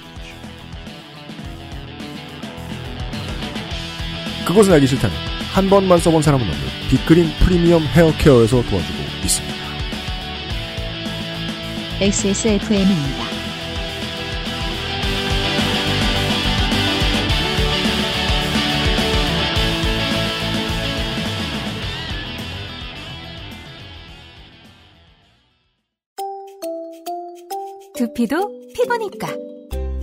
S2: 그것은 알기 싫다는 한 번만 써본 사람은 없는 빅그린 프리미엄 헤어케어에서 도와주고 있습니다.
S1: XSFM입니다.
S5: 두피도 피부니까.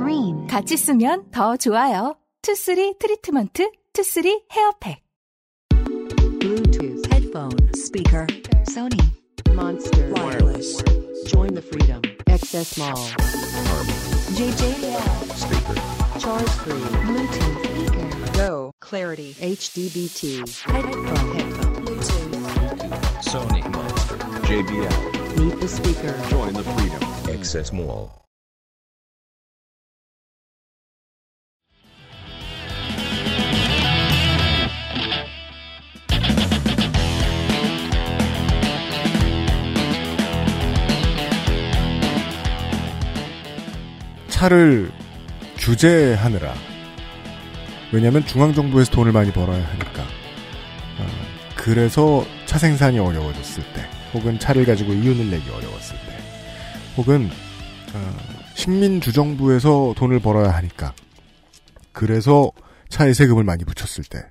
S6: Green
S5: 같이 쓰면 더 좋아요. 투쓰리 트리트먼트, 투쓰리 헤어팩.
S6: Bluetooth headphone speaker Sony Monster Wireless Join the freedom XS Mall JJL speaker Charge free Bluetooth speaker Go Clarity HDBT headphone headphone Bluetooth
S7: Sony Monster JBL
S6: Meet the speaker
S7: Join the freedom Access Mall
S2: 차를 규제하느라. 왜냐하면 중앙정부에서 돈을 많이 벌어야 하니까. 어, 그래서 차 생산이 어려워졌을 때 혹은 차를 가지고 이윤을 내기 어려웠을 때 혹은 어, 식민주정부에서 돈을 벌어야 하니까. 그래서 차에 세금을 많이 붙였을 때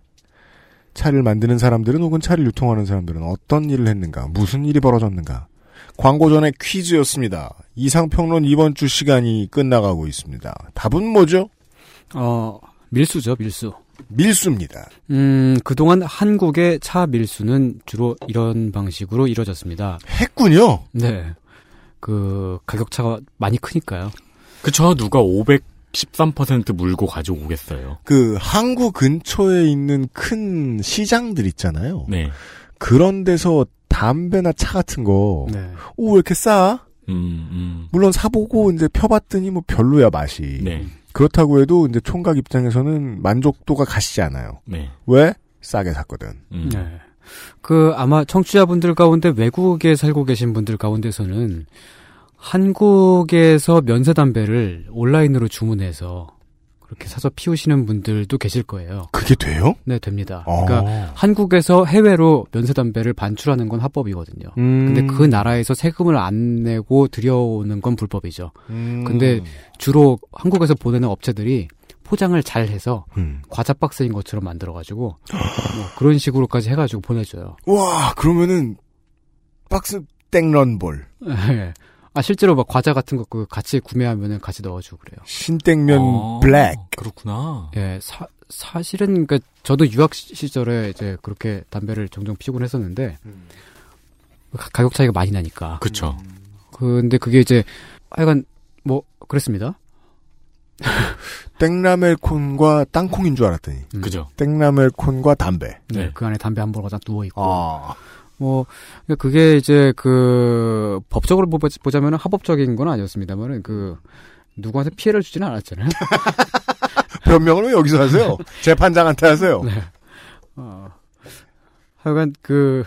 S2: 차를 만드는 사람들은 혹은 차를 유통하는 사람들은 어떤 일을 했는가 무슨 일이 벌어졌는가. 광고 전에 퀴즈였습니다. 이상평론 이번 주 시간이 끝나가고 있습니다. 답은 뭐죠?
S4: 어, 밀수죠, 밀수.
S2: 밀수입니다.
S4: 음, 그동안 한국의 차 밀수는 주로 이런 방식으로 이루어졌습니다.
S2: 했군요.
S4: 네. 그, 가격차가 많이 크니까요.
S3: 그쵸, 누가 513% 물고 가져오겠어요.
S2: 그 항구 근처에 있는 큰 시장들 있잖아요.
S3: 네.
S2: 그런 데서 담배나 차 같은 거,
S4: 네.
S2: 오, 왜 이렇게 싸?
S3: 음, 음.
S2: 물론 사보고 이제 펴봤더니 뭐 별로야, 맛이.
S3: 네.
S2: 그렇다고 해도 이제 총각 입장에서는 만족도가 가시지 않아요.
S3: 네.
S2: 왜? 싸게 샀거든.
S3: 음.
S4: 네. 그, 아마 청취자분들 가운데 외국에 살고 계신 분들 가운데서는 한국에서 면세 담배를 온라인으로 주문해서 그렇게 사서 피우시는 분들도 계실 거예요.
S2: 그게 돼요?
S4: 네, 됩니다.
S2: 어.
S4: 그러니까 한국에서 해외로 면세담배를 반출하는 건 합법이거든요.
S2: 음.
S4: 근데 그 나라에서 세금을 안 내고 들여오는 건 불법이죠.
S2: 음.
S4: 근데 주로 한국에서 보내는 업체들이 포장을 잘 해서
S2: 음.
S4: 과자 박스인 것처럼 만들어가지고 뭐 그런 식으로까지 해가지고 보내줘요.
S2: 와, 그러면은 박스 땡런볼,
S4: 예. 아 실제로 막 과자 같은 거그 같이 구매하면은 같이 넣어주고 그래요.
S2: 신땡면
S3: 아,
S2: 블랙.
S3: 그렇구나.
S4: 예, 사, 사실은 그러니까 저도 유학 시- 시절에 이제 그렇게 담배를 종종 피곤 했었는데 가- 가격 차이가 많이 나니까.
S3: 그쵸.
S4: 근데 그게 이제 하여간 뭐 그랬습니다.
S2: 땡라멜콘과 땅콩인 줄 알았더니
S4: 음.
S3: 그죠.
S2: 땡라멜콘과 담배.
S4: 네,
S3: 네.
S4: 그 안에 담배 한 보가 딱 누워 있고.
S2: 아,
S4: 뭐 그러니까 그게 이제 그 법적으로 보자- 보자면은 합법적인 건 아니었습니다만은 그 누구한테 피해를 주지는 않았잖아요.
S2: 변명을 왜 여기서 하세요? 재판장한테 하세요.
S4: 네. 어, 하여간 그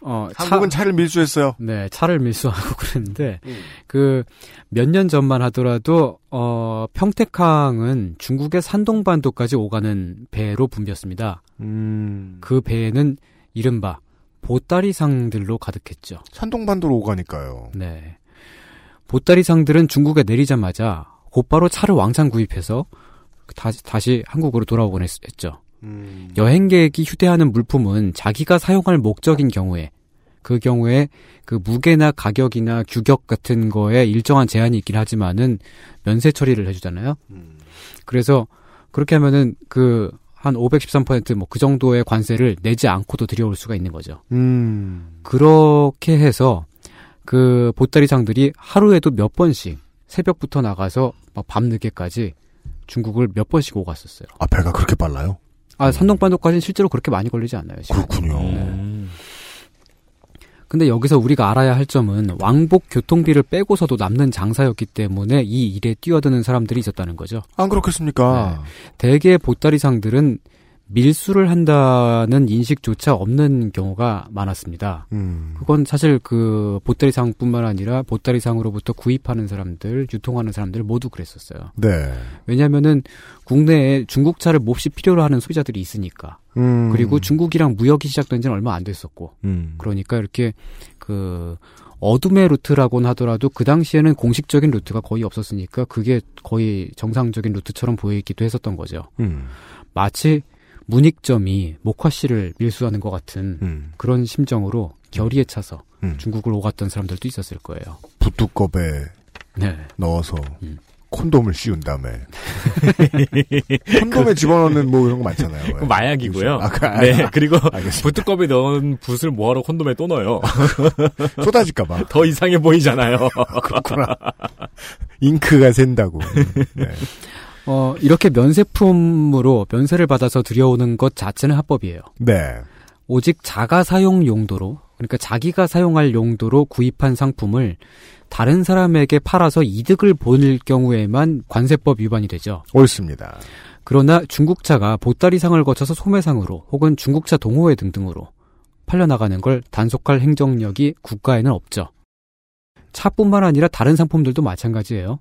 S4: 어, 차-
S2: 한국은 차 를 밀수했어요.
S4: 네, 차를 밀수하고 그랬는데, 그, 몇 년 전만 하더라도, 어, 평택항은 중국의 산동반도까지 오가는 배로 붐볐습니다.
S2: 음,
S4: 그 배에는 이른바 보따리상들로 가득했죠.
S2: 산동반도로 오가니까요.
S4: 네. 보따리상들은 중국에 내리자마자 곧바로 차를 왕창 구입해서 다시, 다시 한국으로 돌아오곤 했, 했죠.
S2: 음,
S4: 여행객이 휴대하는 물품은 자기가 사용할 목적인 경우에 그 경우에 그 무게나 가격이나 규격 같은 거에 일정한 제한이 있긴 하지만은 면세 처리를 해주잖아요.
S2: 음.
S4: 그래서 그렇게 하면은 그 한 513%뭐 그 정도의 관세를 내지 않고도 들여올 수가 있는 거죠.
S2: 음.
S4: 그렇게 해서 그 보따리상들이 하루에도 몇 번씩 새벽부터 나가서 막 밤늦게까지 중국을 몇 번씩 오갔었어요.
S2: 아, 배가 그렇게 빨라요?
S4: 아, 산동반도까지는 실제로 그렇게 많이 걸리지 않나요? 지금.
S2: 그렇군요.
S3: 음.
S4: 근데 여기서 우리가 알아야 할 점은 왕복 교통비를 빼고서도 남는 장사였기 때문에 이 일에 뛰어드는 사람들이 있었다는 거죠.
S2: 안 그렇겠습니까?
S4: 대개 보따리상들은 밀수를 한다는 인식조차 없는 경우가 많았습니다.
S2: 음.
S4: 그건 사실 그 보따리상뿐만 아니라 보따리상으로부터 구입하는 사람들, 유통하는 사람들 모두 그랬었어요.
S2: 네.
S4: 왜냐하면은 국내에 중국차를 몹시 필요로 하는 소비자들이 있으니까.
S2: 음.
S4: 그리고 중국이랑 무역이 시작된 지는 얼마 안 됐었고.
S2: 음.
S4: 그러니까 이렇게 그 어둠의 루트라고는 하더라도 그 당시에는 공식적인 루트가 거의 없었으니까 그게 거의 정상적인 루트처럼 보이기도 했었던 거죠.
S2: 음.
S4: 마치 문익점이 목화 씨를 밀수하는 것 같은
S2: 음.
S4: 그런 심정으로 결의에 차서
S2: 음.
S4: 중국을 오갔던 사람들도 있었을 거예요.
S2: 부뚜껑에
S4: 네.
S2: 넣어서
S4: 음.
S2: 콘돔을 씌운 다음에 콘돔에 집어넣는 뭐 이런 거 많잖아요.
S3: 그 마약이고요.
S2: 아, 그, 아,
S3: 네, 그리고
S2: 알겠습니다.
S3: 부뚜껑에 넣은 붓을 뭐하러 콘돔에 또 넣어요.
S2: 쏟아질까봐.
S3: 더 이상해 보이잖아요.
S2: 그렇구나. 잉크가 샌다고. 네.
S4: 어, 이렇게 면세품으로 면세를 받아서 들여오는 것 자체는 합법이에요.
S2: 네.
S4: 오직 자가 사용 용도로, 그러니까 자기가 사용할 용도로 구입한 상품을 다른 사람에게 팔아서 이득을 볼 경우에만 관세법 위반이 되죠.
S2: 옳습니다.
S4: 그러나 중국차가 보따리상을 거쳐서 소매상으로 혹은 중국차 동호회 등등으로 팔려나가는 걸 단속할 행정력이 국가에는 없죠. 차뿐만 아니라 다른 상품들도 마찬가지예요.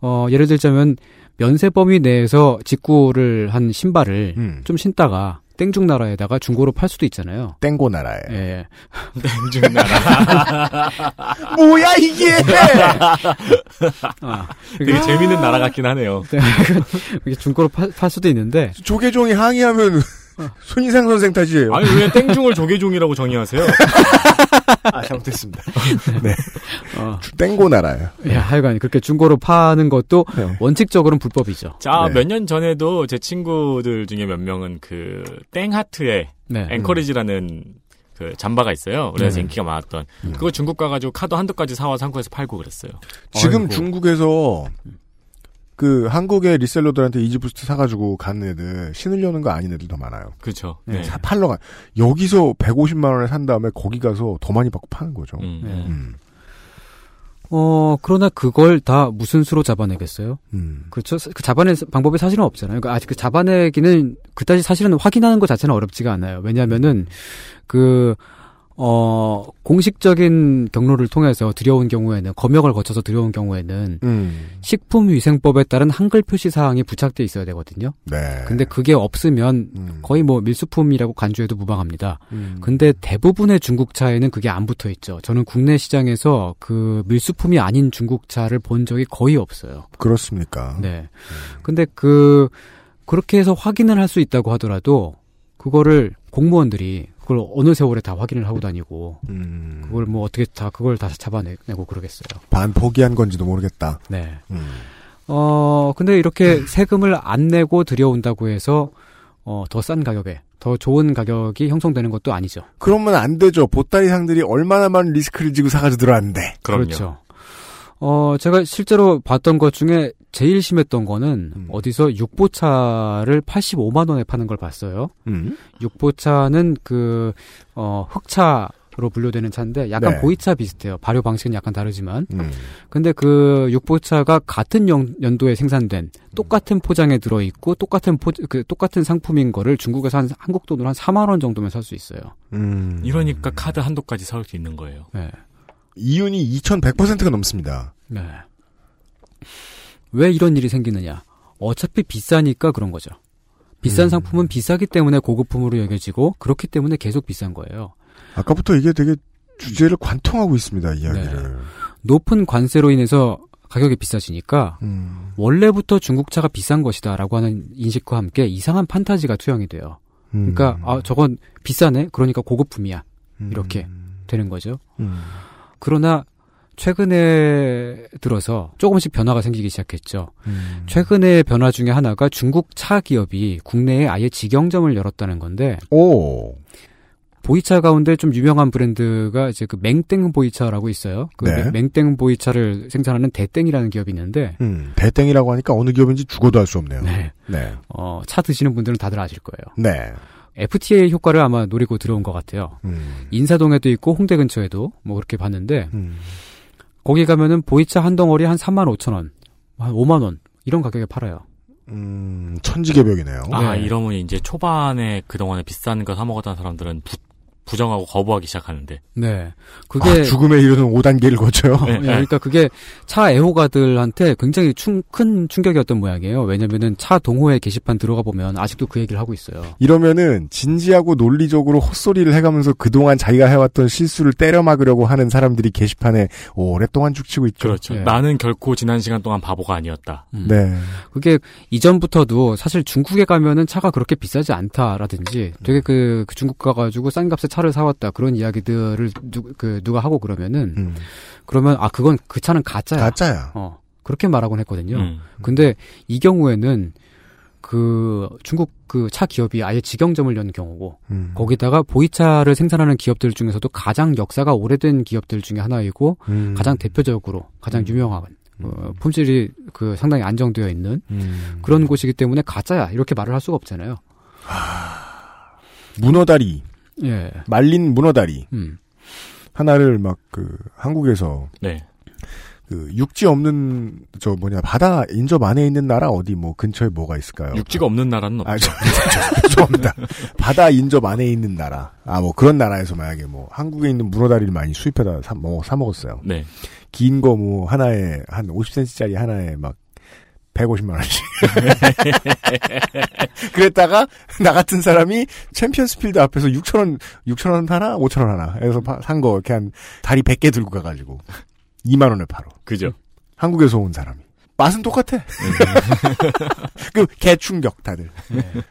S4: 어, 예를 들자면 면세 범위 내에서 직구를 한 신발을
S2: 음.
S4: 좀 신다가 땡중 나라에다가 중고로 팔 수도 있잖아요.
S2: 땡고 나라에.
S4: 예.
S3: 땡중 나라.
S2: 뭐야 이게?
S4: 아,
S3: 되게 재밌는 나라 같긴 하네요.
S4: 이게 중고로 팔, 팔 수도 있는데
S2: 조계종이 항의하면 손희상 선생 탓이에요.
S3: 아니 왜 땡중을 조계종이라고 정의하세요?
S2: 아, 잘못했습니다. 네.
S4: 어,
S2: 땡고 나라예요.
S4: 예, 하여간 그렇게 중고로 파는 것도
S2: 네.
S4: 원칙적으로는 불법이죠.
S3: 자,
S2: 네.
S3: 몇년 전에도 제 친구들 중에 몇 명은 그 땡하트에
S4: 네.
S3: 앵커리지라는 그 잠바가 있어요. 그래서
S2: 네.
S3: 인기가 많았던.
S2: 음.
S3: 그거 중국 가가지고 카드 한두 가지 사와서 한국에서 팔고 그랬어요.
S2: 지금
S4: 아이고.
S2: 중국에서 그 한국의 reseller들한테 이지부스트 사가지고 가는 애들 신으려는 거 아닌 애들 더 많아요.
S3: 그렇죠.
S4: 네.
S2: 사 팔러 가 여기서 150만 원에 산 다음에 거기 가서 더 많이 받고 파는 거죠.
S3: 음.
S4: 네.
S2: 음.
S4: 어, 그러나 그걸 다 무슨 수로 잡아내겠어요?
S2: 음.
S4: 그렇죠. 그 잡아낼 방법이 사실은 없잖아요. 그러니까 아직 그 잡아내기는 그다지 사실은 확인하는 것 자체는 어렵지가 않아요. 왜냐하면은 그 어, 공식적인 경로를 통해서 들여온 경우에는 검역을 거쳐서 들여온 경우에는
S2: 음.
S4: 식품위생법에 따른 한글 표시 사항이 부착돼 있어야 되거든요.
S2: 네.
S4: 근데 그게 없으면
S2: 음.
S4: 거의 뭐 밀수품이라고 간주해도 무방합니다.
S2: 음.
S4: 근데 대부분의 중국차에는 그게 안 붙어 있죠. 저는 국내 시장에서 그 밀수품이 아닌 중국차를 본 적이 거의 없어요.
S2: 그렇습니까?
S4: 네. 근데 그 그렇게 해서 확인을 할 수 있다고 하더라도 그거를 공무원들이 그걸 어느 세월에 다 확인을 하고 다니고
S2: 음.
S4: 그걸 뭐 어떻게 다 그걸 다 잡아내고 그러겠어요.
S2: 반 포기한 건지도 모르겠다.
S4: 네.
S2: 음.
S4: 어 근데 이렇게 세금을 안 내고 들여온다고 해서 어 더 싼 가격에 더 좋은 가격이 형성되는 것도 아니죠.
S2: 그러면 안 되죠. 보따리 상들이 얼마나 많은 리스크를 지고 사가지고 들어왔는데.
S3: 그럼요.
S4: 그렇죠. 어, 제가 실제로 봤던 것 중에 제일 심했던 거는
S2: 음.
S4: 어디서 육보차를 85만 원에 파는 걸 봤어요.
S2: 음.
S4: 육보차는 그, 어, 흑차 로 분류되는 차인데 약간
S2: 네.
S4: 보이차 비슷해요. 발효 방식은 약간 다르지만.
S2: 음.
S4: 근데 그 육보차가 같은 연, 연도에 생산된 똑같은 포장에 들어 있고 똑같은 포, 그 똑같은 상품인 거를 중국에서 한, 한국 돈으로 한 4만 원 정도면 살 수 있어요.
S2: 음.
S3: 이러니까 카드 한도까지 사올 수 있는 거예요.
S4: 네.
S2: 이윤이 2100%가 넘습니다.
S4: 네. 왜 이런 일이 생기느냐? 어차피 비싸니까 그런 거죠. 비싼
S2: 음.
S4: 상품은 비싸기 때문에 고급품으로 여겨지고 그렇기 때문에 계속 비싼 거예요.
S2: 아까부터 이게 되게 주제를 관통하고 있습니다,
S4: 네.
S2: 이야기를.
S4: 높은 관세로 인해서 가격이 비싸지니까
S2: 음.
S4: 원래부터 중국차가 비싼 것이다라고 하는 인식과 함께 이상한 판타지가 투영이 돼요.
S2: 음.
S4: 그러니까 아 저건 비싸네. 그러니까 고급품이야.
S2: 음.
S4: 이렇게. 되는 거죠.
S2: 음.
S4: 그러나 최근에 들어서 조금씩 변화가 생기기 시작했죠.
S2: 음.
S4: 최근의 변화 중에 하나가 중국 차 기업이 국내에 아예 직영점을 열었다는 건데
S2: 오.
S4: 보이차 가운데 좀 유명한 브랜드가 이제 그 맹땡 보이차라고 있어요. 그
S2: 네.
S4: 맹땡 보이차를 생산하는 대땡이라는 기업이 있는데
S2: 음. 대땡이라고 하니까 어느 기업인지 죽어도 알 수 없네요.
S4: 네.
S2: 네.
S4: 어, 차 드시는 분들은 다들 아실 거예요.
S2: 네.
S4: FTA 효과를 아마 노리고 들어온 것 같아요.
S2: 음.
S4: 인사동에도 있고 홍대 근처에도 뭐 그렇게 봤는데
S2: 음.
S4: 거기 가면은 보이차 한 덩어리 한 3만 5천 원, 한 5만 원 이런 가격에 팔아요.
S2: 음, 천지개벽이네요.
S3: 아,
S4: 네.
S3: 이러면 이제 초반에 그동안에 비싼 거 사 먹었던 사람들은 부, 부정하고 거부하기 시작하는데.
S4: 네, 그게
S2: 아, 죽음에 이르는 5단계를 거쳐요.
S3: 네,
S4: 예, 그러니까 그게 차 애호가들한테 굉장히 충, 큰 충격이었던 모양이에요. 왜냐면은 차 동호회 게시판 들어가 보면 아직도 그 얘기를 하고 있어요.
S2: 이러면은 진지하고 논리적으로 헛소리를 해가면서 그동안 자기가 해왔던 실수를 때려 막으려고 하는 사람들이 게시판에 오랫동안 죽치고 있죠.
S3: 그렇죠.
S4: 예.
S3: 나는 결코 지난 시간 동안 바보가 아니었다.
S4: 음.
S2: 네.
S4: 그게 이전부터도 사실 중국에 가면은 차가 그렇게 비싸지 않다라든지 되게 그, 그 중국 가가지고 싼 값에 차를 사왔다 그런 이야기들을 누, 그 누가 하고 그러면은
S2: 음.
S4: 그러면 아 그건 그 차는 가짜야.
S2: 가짜야.
S4: 어 그렇게 말하곤 했거든요.
S3: 음.
S4: 근데 이 경우에는 그 중국 그 차 기업이 아예 직영점을 연 경우고
S2: 음.
S4: 거기다가 보이차를 생산하는 기업들 중에서도 가장 역사가 오래된 기업들 중에 하나이고
S2: 음.
S4: 가장 대표적으로 가장 유명한 어, 품질이 그 상당히 안정되어 있는
S2: 음.
S4: 그런 곳이기 때문에 가짜야 이렇게 말을 할 수가 없잖아요.
S2: 문어다리,
S4: 예.
S2: 말린 문어다리
S4: 음.
S2: 하나를 막 그 한국에서
S3: 네.
S2: 그 육지 없는 저 뭐냐 바다 인접 안에 있는 나라 어디 뭐 근처에 뭐가 있을까요?
S3: 육지가 없는 나라는 없죠.
S2: 아, 저, 저, 죄송합니다. 바다 인접 안에 있는 나라. 아, 뭐 그런 나라에서 만약에 뭐 한국에 있는 문어다리를 많이 수입해다 사, 뭐, 사 먹었어요.
S3: 네.
S2: 긴 거 뭐 하나에 한 50cm짜리 하나에 막 150만 원씩. 그랬다가 나 같은 사람이 챔피언스필드 앞에서 6천 원, 6천 원 하나, 5천 원 하나 해서 산 거 이렇게 한 다리 100개 들고 가가지고 2만 원에 팔어.
S3: 그죠.
S2: 한국에서 온 사람이. 맛은 똑같아. 그 개충격 다들.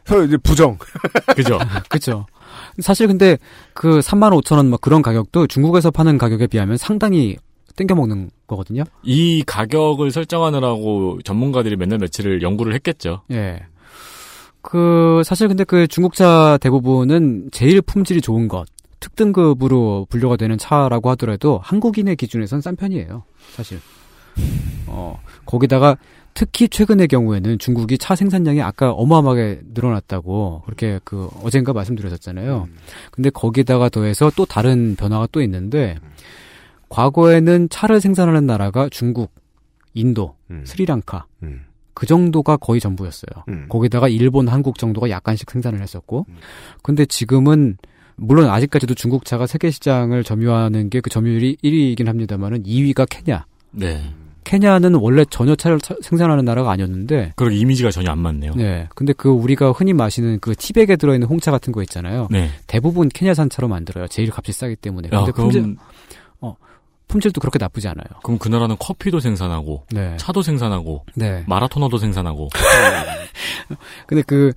S2: 서로 이제 부정.
S3: 그죠.
S4: 그렇죠. 사실 근데 그 3만 5천 원 막 그런 가격도 중국에서 파는 가격에 비하면 상당히 땡겨 먹는 거거든요.
S3: 이 가격을 설정하느라고 전문가들이 맨날 며칠을 연구를 했겠죠.
S4: 예. 그 사실 근데 그 중국차 대부분은 제일 품질이 좋은 것 특등급으로 분류가 되는 차라고 하더라도 한국인의 기준에선 싼 편이에요. 사실. 어 거기다가 특히 최근의 경우에는 중국이 차 생산량이 아까 어마어마하게 늘어났다고 그렇게 그 어젠가 말씀드렸었잖아요. 근데 거기다가 더해서 또 다른 변화가 또 있는데 과거에는 차를 생산하는 나라가 중국, 인도,
S2: 음.
S4: 스리랑카
S2: 음.
S4: 그 정도가 거의 전부였어요.
S2: 음.
S4: 거기다가 일본, 한국 정도가 약간씩 생산을 했었고,
S2: 음.
S4: 근데 지금은 물론 아직까지도 중국 차가 세계 시장을 점유하는 게 그 점유율이 1위이긴 합니다만은 2위가 케냐.
S3: 네.
S4: 케냐는 원래 전혀 차를 차- 생산하는 나라가 아니었는데,
S3: 그리고 이미지가 전혀 안 맞네요.
S4: 네. 근데 그 우리가 흔히 마시는 그 티백에 들어 있는 홍차 같은 거 있잖아요.
S3: 네.
S4: 대부분 케냐산 차로 만들어요. 제일 값이 싸기 때문에.
S3: 야,
S4: 근데
S3: 그럼,
S4: 품질, 품질도 그렇게 나쁘지 않아요.
S3: 그럼 그 나라는 커피도 생산하고,
S4: 네.
S3: 차도 생산하고,
S4: 네.
S3: 마라토너도 생산하고.
S4: 근데 그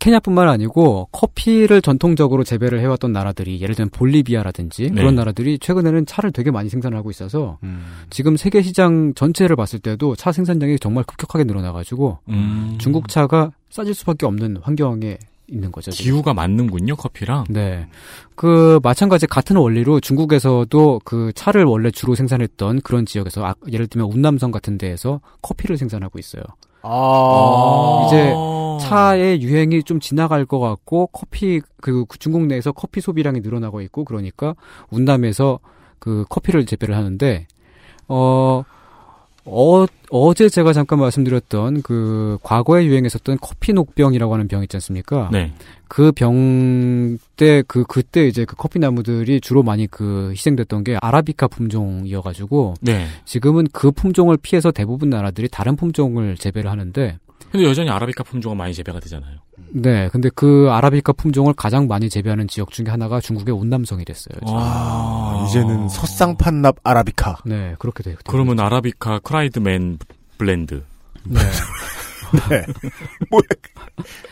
S4: 케냐뿐만 아니고 커피를 전통적으로 재배를 해왔던 나라들이 예를 들면 볼리비아라든지
S3: 네.
S4: 그런 나라들이 최근에는 차를 되게 많이 생산하고 있어서
S2: 음.
S4: 지금 세계 시장 전체를 봤을 때도 차 생산량이 정말 급격하게 늘어나가지고
S3: 음.
S4: 중국 차가 싸질 수밖에 없는 환경에 있는 거죠. 지금.
S3: 기후가 맞는군요, 커피랑.
S4: 네. 그, 마찬가지 같은 원리로 중국에서도 그 차를 원래 주로 생산했던 그런 지역에서, 아, 예를 들면 운남성 같은 데에서 커피를 생산하고 있어요.
S2: 아.
S4: 이제
S3: 어.
S4: 차의 유행이 좀 지나갈 것 같고 커피 그 중국 내에서 커피 소비량이 늘어나고 있고 그러니까 운남에서 그 커피를 재배를 하는데 어 어, 어제 제가 잠깐 말씀드렸던 그 과거에 유행했었던 커피 녹병이라고 하는 병 있지 않습니까?
S3: 네.
S4: 그 병 때 그 그때 이제 그 커피 나무들이 주로 많이 그 희생됐던 게 아라비카 품종이어 가지고
S3: 네.
S4: 지금은 그 품종을 피해서 대부분 나라들이 다른 품종을 재배를 하는데
S3: 근데 여전히 아라비카 품종은 많이 재배가 되잖아요.
S4: 네, 근데 그 아라비카 품종을 가장 많이 재배하는 지역 중에 하나가 중국의 운남성이 됐어요. 지금.
S2: 아, 이제는 서쌍판납 아라비카.
S4: 네, 그렇게 돼요.
S3: 그러면 아라비카 크라이드맨 blend.
S4: 네.
S2: 네. 뭐야.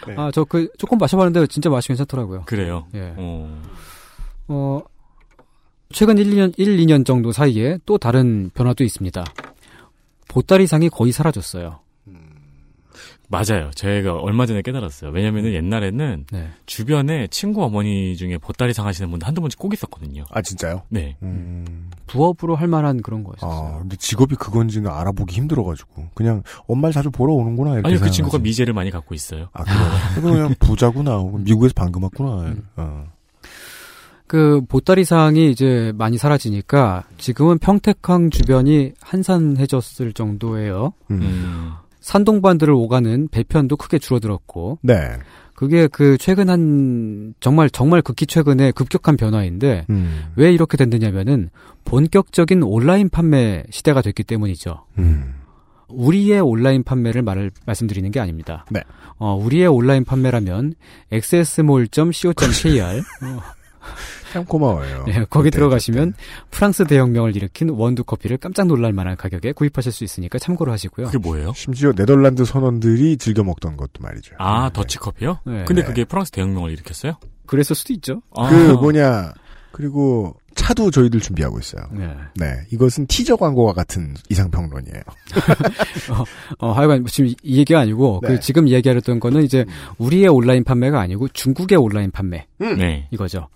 S2: 네.
S4: 아, 저 그 조금 마셔봤는데 진짜 맛이 괜찮더라고요.
S3: 그래요.
S4: 예.
S3: 어.
S4: 어, 최근 1, 2년, 1, 2년 정도 사이에 또 다른 변화도 있습니다. 보따리상이 거의 사라졌어요.
S3: 맞아요. 제가 얼마 전에 깨달았어요. 왜냐면은 옛날에는
S4: 네.
S3: 주변에 친구 어머니 중에 보따리 상하시는 분들 한두 번씩 꼭 있었거든요.
S2: 아 진짜요?
S3: 네.
S2: 음.
S4: 부업으로 할 만한 그런 거였어요.
S2: 아 근데 직업이 그건지는 알아보기 힘들어가지고 그냥 엄마를 자주 보러 오는구나 이렇게
S3: 아니 그
S2: 생각하지.
S3: 친구가 미제를 많이 갖고 있어요.
S2: 아 그래. 그거 그냥 부자구나. 미국에서 방금 왔구나.
S4: 음.
S2: 어.
S4: 그 보따리 상이 이제 많이 사라지니까 지금은 평택항 주변이 한산해졌을 정도예요.
S2: 음.
S3: 음.
S4: 산동반들을 오가는 배편도 크게 줄어들었고
S2: 네.
S4: 그게 그 최근 한 정말 정말 극히 최근에 급격한 변화인데
S2: 음.
S4: 왜 이렇게 됐느냐면은 본격적인 온라인 판매 시대가 됐기 때문이죠.
S2: 음.
S4: 우리의 온라인 판매를 말을 말씀드리는 게 아닙니다.
S2: 네.
S4: 어, 우리의 온라인 판매라면 xsmall.co.kr 어,
S2: 참 고마워요.
S4: 예, 거기 들어가시면 프랑스 대혁명을 일으킨 원두 커피를 깜짝 놀랄 만한 가격에 구입하실 수 있으니까 참고로 하시고요.
S3: 그게 뭐예요?
S2: 심지어 네덜란드 선원들이 즐겨 먹던 것도 말이죠.
S3: 아
S2: 네.
S3: 더치 커피요?
S4: 네.
S3: 근데
S2: 네.
S3: 그게 프랑스 대혁명을 일으켰어요?
S4: 그랬을 수도 있죠.
S3: 아.
S2: 그 뭐냐 그리고 차도 저희들 준비하고 있어요.
S4: 네.
S2: 네, 이것은 티저 광고와 같은 이상평론이에요.
S4: 어, 하여간 지금 이- 이 얘기가 아니고
S2: 네.
S4: 그 지금 이야기하려던 거는 이제 우리의 온라인 판매가 아니고 중국의 온라인 판매
S3: 네.
S4: 이거죠.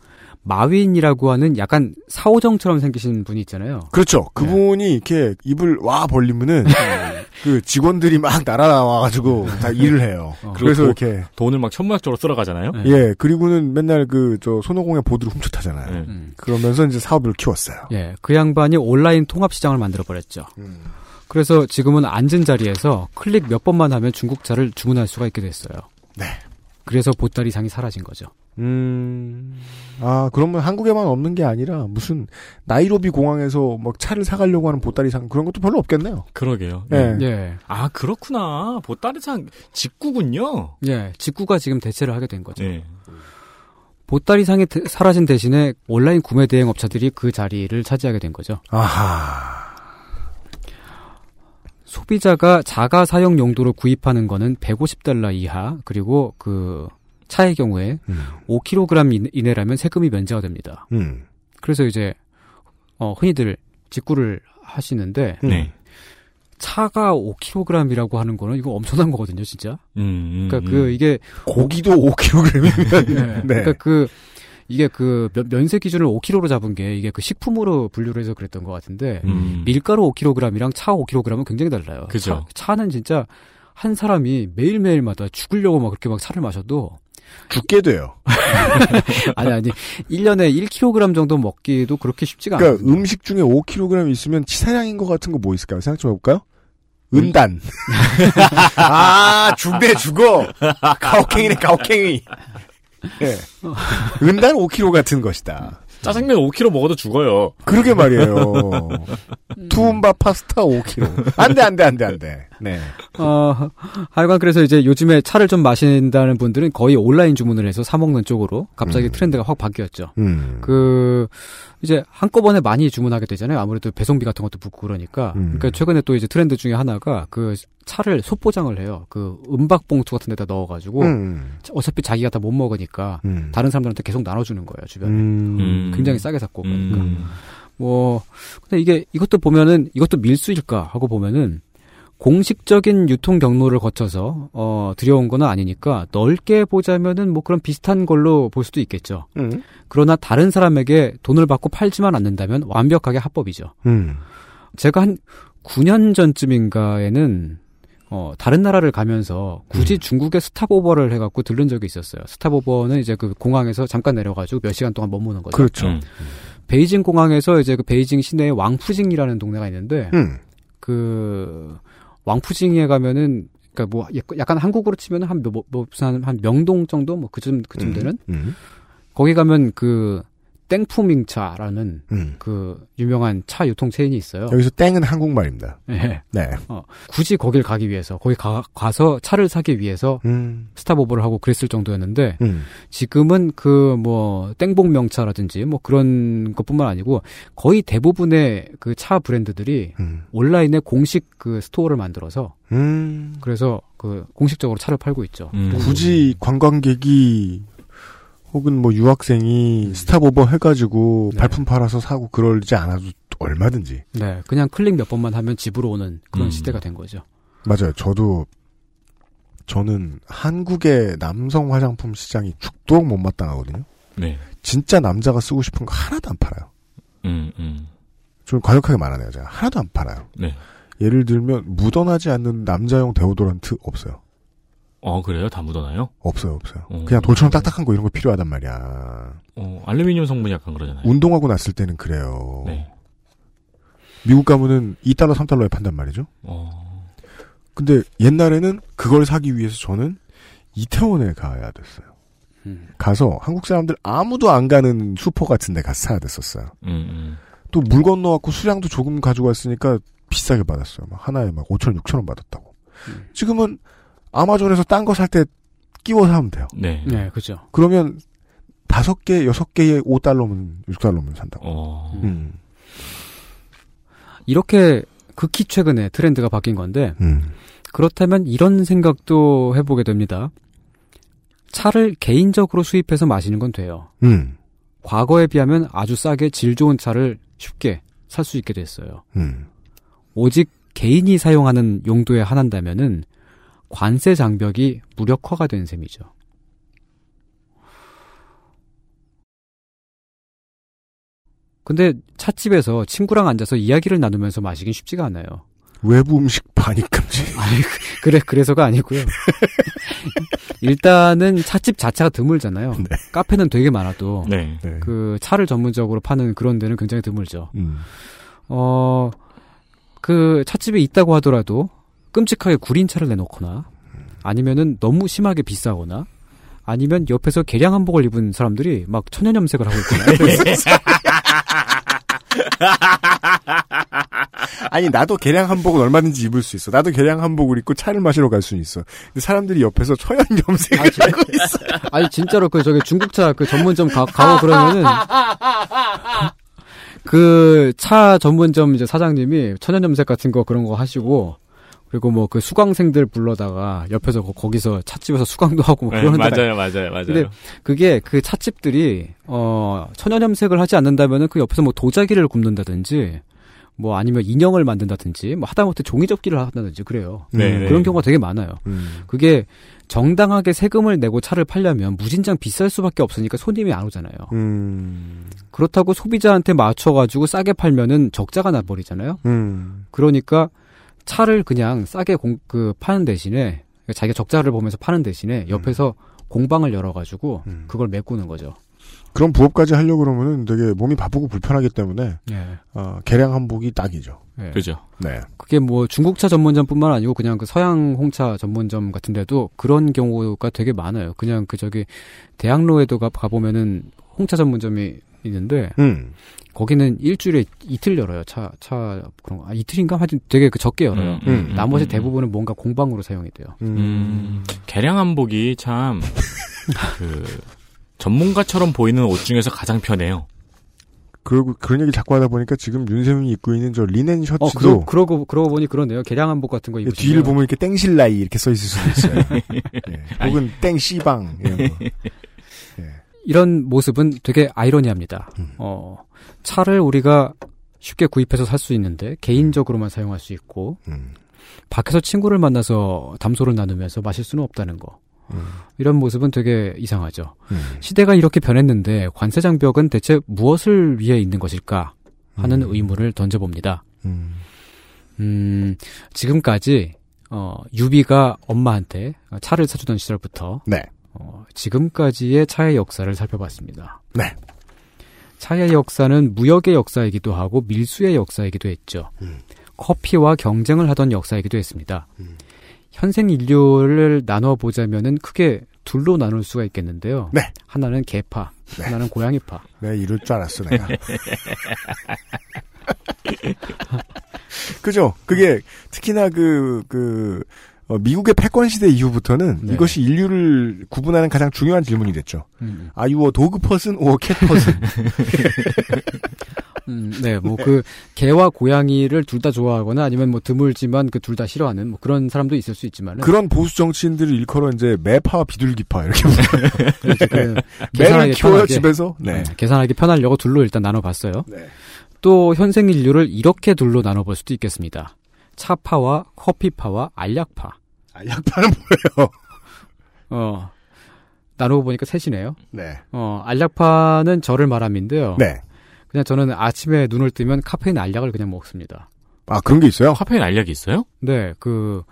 S4: 마윈이라고 하는 약간 사오정처럼 생기신 분이 있잖아요.
S2: 그렇죠. 그분이 이렇게 입을 와 벌리면은 그 직원들이 막 날아나와가지고 다 일을 해요.
S4: 어.
S2: 그래서
S3: 그리고
S2: 이렇게
S3: 돈을 막 천문학적으로 쓸어가잖아요.
S4: 네.
S2: 예 그리고는 맨날 그 저 손오공의 보드를 훔쳐타잖아요.
S3: 네.
S4: 음.
S2: 그러면서 이제 사업을 키웠어요.
S4: 예, 그 양반이 온라인 통합 시장을 만들어 버렸죠.
S2: 음.
S4: 그래서 지금은 앉은 자리에서 클릭 몇 번만 하면 중국차를 주문할 수가 있게 됐어요.
S2: 네.
S4: 그래서 보따리 상이 사라진 거죠.
S2: 음, 아, 그러면 한국에만 없는 게 아니라 무슨 나이로비 공항에서 막 차를 사가려고 하는 보따리상 그런 것도 별로 없겠네요.
S3: 그러게요.
S2: 예.
S4: 예,
S3: 아 그렇구나. 보따리상 직구군요.
S4: 예, 직구가 지금 대체를 하게 된 거죠.
S3: 네.
S4: 보따리상이 대- 사라진 대신에 온라인 구매 대행 업체들이 그 자리를 차지하게 된 거죠.
S2: 아하.
S4: 소비자가 자가 사용 용도로 구입하는 거는 150달러 이하, 그리고 그 차의 경우에
S2: 음.
S4: 5kg 이내- 이내라면 세금이 면제가 됩니다.
S2: 음.
S4: 그래서 이제 어, 흔히들 직구를 하시는데
S2: 음.
S3: 네.
S4: 차가 5kg이라고 하는 거는 이거 엄청난 거거든요, 진짜.
S3: 음, 음,
S4: 그러니까
S3: 음.
S4: 그 이게
S2: 고기도 5kg이면
S4: 네.
S2: 네.
S4: 그러니까 그 이게 그 면- 면세 기준을 5kg로 잡은 게 이게 그 식품으로 분류를 해서 그랬던 것 같은데
S3: 음.
S4: 밀가루 5kg이랑 차 5kg은 굉장히 달라요.
S3: 그죠.
S4: 차, 는 진짜 한 사람이 매일매일마다 죽으려고 막 그렇게 막 차를 마셔도
S2: 죽게 돼요.
S4: 아니 아니 1년에 1kg 정도 먹기도 그렇게 쉽지가
S2: 그러니까
S4: 않아요.
S2: 음식 중에 5kg 있으면 치사량인 것 같은 거 뭐 있을까요? 생각 좀 해볼까요? 은단. 아, 죽네, 죽어. 가혹행이네, 가혹행이. 예. 은단 5kg 같은 것이다.
S3: 짜장면 5kg 먹어도 죽어요.
S2: 그러게 말이에요. 투움바 파스타 5kg. 안 돼, 안 돼, 안 돼, 안 돼. 네.
S4: 어, 하여간 그래서 이제 요즘에 차를 좀 마신다는 분들은 거의 온라인 주문을 해서 사 먹는 쪽으로 갑자기
S2: 음.
S4: 트렌드가 확 바뀌었죠.
S2: 음.
S4: 그 이제 한꺼번에 많이 주문하게 되잖아요. 아무래도 배송비 같은 것도 붙고 그러니까.
S2: 음.
S4: 그러니까 최근에 또 이제 트렌드 중에 하나가 그 차를 소포장을 해요. 그 은박 봉투 같은 데다 넣어가지고
S2: 음.
S4: 어차피 자기가 다 못 먹으니까
S2: 음.
S4: 다른 사람들한테 계속 나눠주는 거예요. 주변에.
S2: 음.
S3: 음.
S4: 굉장히 싸게 샀고 그러니까.
S3: 음.
S4: 뭐 근데 이게 이것도 보면은 이것도 밀수일까 하고 보면은 공식적인 유통 경로를 거쳐서 어 들여온 건 아니니까 넓게 보자면은 뭐 그런 비슷한 걸로 볼 수도 있겠죠.
S2: 음.
S4: 그러나 다른 사람에게 돈을 받고 팔지만 않는다면 완벽하게 합법이죠.
S2: 음.
S4: 제가 한 9년 전쯤인가에는 어 다른 나라를 가면서 굳이
S2: 음.
S4: 중국에 스탑오버를 해갖고 들른 적이 있었어요. 스탑오버는 이제 그 공항에서 잠깐 내려가지고 몇 시간 동안 머무는 거죠.
S2: 그렇죠.
S3: 음.
S4: 베이징 공항에서 이제 그 베이징 시내에 왕푸징이라는 동네가 있는데
S2: 음.
S4: 그 왕푸징에 가면은 그러니까 뭐 약간 한국으로 치면은 한 뭐, 뭐 무슨 한, 한 명동 정도 뭐 그쯤 그쯤 되는
S2: 음.
S4: 거기 가면 그 텐푸밍차라는
S2: 음.
S4: 그 유명한 차 유통 체인이 있어요.
S2: 여기서 땡은 한국말입니다.
S4: 예.
S2: 네.
S4: 굳이 거길 가기 위해서 거기 가, 가서 차를 사기 위해서
S2: 음.
S4: stopover를 하고 그랬을 정도였는데
S2: 음.
S4: 지금은 그 뭐 땡봉 명차라든지 뭐 그런 것뿐만 아니고 거의 대부분의 그 차 브랜드들이
S2: 음.
S4: 온라인에 공식 그 store를 만들어서
S2: 음.
S4: 그래서 그 공식적으로 차를 팔고 있죠.
S3: 음.
S2: 굳이 관광객이 혹은 뭐 유학생이 스탑오버 해가지고
S4: 네.
S2: 발품 팔아서 사고 그러지 않아도 얼마든지
S4: 네, 그냥 클릭 몇 번만 하면 집으로 오는 그런
S3: 음.
S4: 시대가 된 거죠.
S2: 맞아요. 저도 저는 한국의 남성 화장품 시장이 죽도록 못마땅하거든요.
S3: 네.
S2: 진짜 남자가 쓰고 싶은 거 하나도 안 팔아요.
S3: 음, 음.
S2: 좀 과격하게 말하네요, 제가. 하나도 안 팔아요.
S3: 네.
S2: 예를 들면 묻어나지 않는 남자용 데오도란트 없어요.
S3: 어, 그래요? 다 묻어나요?
S2: 없어요, 없어요.
S3: 어.
S2: 그냥 돌처럼 딱딱한 거 이런 거 필요하단 말이야.
S3: 어, 알루미늄 성분이 약간 그러잖아요.
S2: 운동하고 났을 때는 그래요.
S3: 네.
S2: 미국 가면은 2달러, 3달러에 판단 말이죠.
S3: 어,
S2: 근데 옛날에는 그걸 사기 위해서 저는 이태원에 가야 됐어요.
S4: 음.
S2: 가서 한국 사람들 아무도 안 가는 슈퍼 같은 데 가서 사야 됐었어요.
S3: 음, 음.
S2: 또물 건너갖고 수량도 조금 가지고 왔으니까 비싸게 받았어요. 막 하나에 막 5천, 6천 원 받았다고.
S4: 음.
S2: 지금은 아마존에서 딴 거 살 때 끼워서 하면 돼요.
S3: 네.
S4: 네, 그죠.
S2: 그러면 다섯 개, 여섯 개에 5달러면, 6달러면 산다고.
S3: 어,
S2: 음.
S4: 이렇게 극히 최근에 트렌드가 바뀐 건데
S2: 음.
S4: 그렇다면 이런 생각도 해보게 됩니다. 차를 개인적으로 수입해서 마시는 건 돼요.
S2: 음.
S4: 과거에 비하면 아주 싸게 질 좋은 차를 쉽게 살 수 있게 됐어요.
S2: 음.
S4: 오직 개인이 사용하는 용도에 한한다면은 관세 장벽이 무력화가 된 셈이죠. 근데 찻집에서 친구랑 앉아서 이야기를 나누면서 마시긴 쉽지가 않아요.
S2: 외부 음식 반입 금지.
S4: 아니, 그래, 그래서가 아니고요. 일단은 찻집 자체가 드물잖아요.
S2: 네.
S4: 카페는 되게 많아도
S3: 네.
S2: 네.
S4: 그 차를 전문적으로 파는 그런 데는 굉장히 드물죠.
S2: 음.
S4: 어, 그 찻집에 있다고 하더라도 끔찍하게 구린 차를 내놓거나 아니면은 너무 심하게 비싸거나 아니면 옆에서 개량 한복을 입은 사람들이 막 천연 염색을 하고 있거나
S2: 아니 나도 개량 한복은 얼마든지 입을 수 있어. 나도 개량 한복을 입고 차를 마시러 갈 수는 있어. 근데 사람들이 옆에서 천연 염색을 하고 있어.
S4: 아니 진짜로 그 저기 중국차 그 전문점 가, 가고 그러면은 그 차 전문점 이제 사장님이 천연 염색 같은 거 그런 거 하시고 그리고 뭐 그 수강생들 불러다가 옆에서 거- 거기서 찻집에서 수강도 하고 뭐
S3: 네,
S4: 그러는 데가
S3: 맞아요, 맞아요, 맞아요.
S4: 근데 그게 그 찻집들이 어 천연 염색을 하지 않는다면은 그 옆에서 뭐 도자기를 굽는다든지 뭐 아니면 인형을 만든다든지 뭐 하다못해 종이 접기를 한다든지 그래요.
S3: 네, 네.
S4: 그런 경우가 되게 많아요.
S2: 음.
S4: 그게 정당하게 세금을 내고 차를 팔려면 무진장 비쌀 수밖에 없으니까 손님이 안 오잖아요.
S2: 음.
S4: 그렇다고 소비자한테 맞춰가지고 싸게 팔면은 적자가 나버리잖아요.
S2: 음.
S4: 그러니까 차를 그냥 싸게 공, 그 파는 대신에 자기가 적자를 보면서 파는 대신에 옆에서 공방을 열어가지고
S2: 음.
S4: 그걸 메꾸는 거죠.
S2: 그런 부업까지 하려고 그러면은 되게 몸이 바쁘고 불편하기 때문에
S4: 예.
S2: 어, 개량 한복이 딱이죠.
S4: 예.
S3: 그죠.
S2: 네.
S4: 그게 뭐 중국차 전문점뿐만 아니고 그냥 그 서양 홍차 전문점 같은데도 그런 경우가 되게 많아요. 그냥 그 저기 대학로에도 가, 가보면은 홍차 전문점이 있는데
S2: 음.
S4: 거기는 일주일에 이틀 열어요. 차, 차, 그런 거. 아, 이틀인가? 하여튼 되게 그 적게 열어요.
S2: 음, 음,
S4: 나머지
S3: 음,
S4: 대부분은 뭔가 공방으로 사용이 돼요.
S2: 음.
S3: 음, 개량 한복이 참, 그, 전문가처럼 보이는 옷 중에서 가장 편해요.
S2: 그리고 그런 얘기 자꾸 하다 보니까 지금 윤세민이 입고 있는 저 리넨 셔츠도
S4: 어, 그러, 그러고, 그러고 보니 그러네요. 개량 한복 같은 거 입으시면.
S2: 뒤를 보면 이렇게 땡실라이 이렇게 써 있을 수도 있어요. 예. 혹은 땡시방 이런 거.
S4: 이런 모습은 되게 아이러니합니다.
S2: 음.
S4: 어, 차를 우리가 쉽게 구입해서 살 수 있는데 개인적으로만 사용할 수 있고
S2: 음.
S4: 밖에서 친구를 만나서 담소를 나누면서 마실 수는 없다는 거.
S2: 음.
S4: 이런 모습은 되게 이상하죠.
S2: 음.
S4: 시대가 이렇게 변했는데 관세 장벽은 대체 무엇을 위해 있는 것일까 하는
S2: 음.
S4: 의문을 던져봅니다.
S2: 음.
S4: 음, 지금까지 어, 유비가 엄마한테 차를 사주던 시절부터
S2: 네.
S4: 어, 지금까지의 차의 역사를 살펴봤습니다.
S2: 네.
S4: 차의 역사는 무역의 역사이기도 하고 밀수의 역사이기도 했죠.
S2: 음.
S4: 커피와 경쟁을 하던 역사이기도 했습니다.
S2: 음.
S4: 현생 인류를 나눠 보자면은 크게 둘로 나눌 수가 있겠는데요.
S2: 네.
S4: 하나는 개파,
S2: 네.
S4: 하나는 고양이파.
S2: 내가 이럴 줄 알았어, 내가. 그죠? 그게 특히나 그, 그, 어, 미국의 패권 시대 이후부터는
S4: 네.
S2: 이것이 인류를 구분하는 가장 중요한 질문이 됐죠.
S4: 음,
S2: you a dog person or cat person?
S4: 음, 네, 뭐 그 개와 고양이를 둘 다 좋아하거나 아니면 뭐 드물지만 그 둘 다 싫어하는 뭐 그런 사람도 있을 수 있지만
S2: 그런 보수 정치인들을 일컬어 이제 매파와 비둘기파 이렇게 불러요.
S4: 그
S2: 매를 키워요
S4: 편하게
S2: 집에서. 네.
S4: 네, 계산하기 편하려고 둘로 일단 나눠봤어요.
S2: 네.
S4: 또 현생 인류를 이렇게 둘로 나눠볼 수도 있겠습니다. 차파와 커피파와 알약파.
S2: 알약파는 뭐예요?
S4: 어, 나누고 보니까 셋이네요.
S2: 네.
S4: 어, 알약파는 저를 말함인데요.
S2: 네.
S4: 그냥 저는 아침에 눈을 뜨면 카페인 알약을 그냥 먹습니다.
S2: 아, 그런 게 있어요?
S3: 카페인 알약이 있어요?
S4: 네, 그,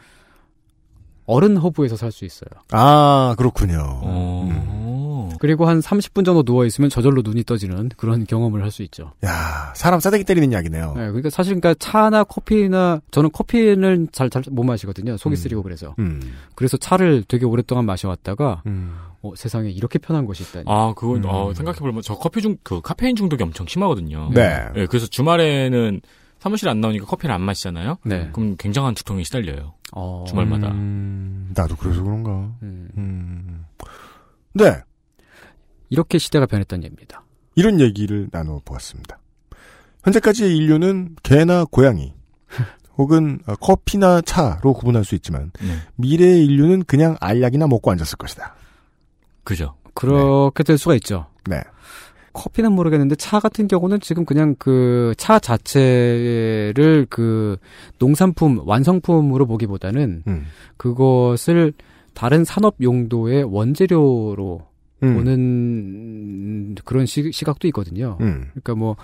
S4: 어른 허브에서 살 수 있어요.
S2: 아, 그렇군요.
S3: 어.
S4: 그리고 한 30분 정도 누워있으면 저절로 눈이 떠지는 그런 경험을 할 수 있죠.
S2: 야 사람 싸대기 때리는 약이네요.
S4: 네, 그러니까 사실 그러니까 차나 커피나 저는 커피는 잘 잘 못 마시거든요. 속이
S2: 음.
S4: 쓰리고 그래서.
S2: 음.
S4: 그래서 차를 되게 오랫동안 마셔왔다가
S2: 음.
S4: 어, 세상에 이렇게 편한 것이 있다니.
S3: 아, 그거
S2: 음.
S3: 어, 생각해보면 저 커피 중 그 카페인 중독이 엄청 심하거든요.
S2: 네.
S3: 예, 그래서 주말에는 사무실 안 나오니까 커피를 안 마시잖아요.
S4: 네.
S3: 그럼 굉장한 두통에 시달려요.
S4: 어,
S3: 주말마다.
S2: 음, 나도 그래서 그런가.
S4: 음,
S2: 음. 네.
S4: 이렇게 시대가 변했던 얘기입니다.
S2: 이런 얘기를 나누어 보았습니다. 현재까지의 인류는 개나 고양이, 혹은 어, 커피나 차로 구분할 수 있지만
S3: 네.
S2: 미래의 인류는 그냥 알약이나 먹고 앉았을 것이다.
S3: 그죠.
S4: 그렇게 될 수가 있죠.
S2: 네.
S4: 커피는 모르겠는데 차 같은 경우는 지금 그냥 그 차 자체를 그 농산품 완성품으로 보기보다는
S2: 음.
S4: 그것을 다른 산업 용도의 원재료로
S2: 음.
S4: 보는 그런 시, 시각도 있거든요.
S2: 음.
S4: 그러니까 뭐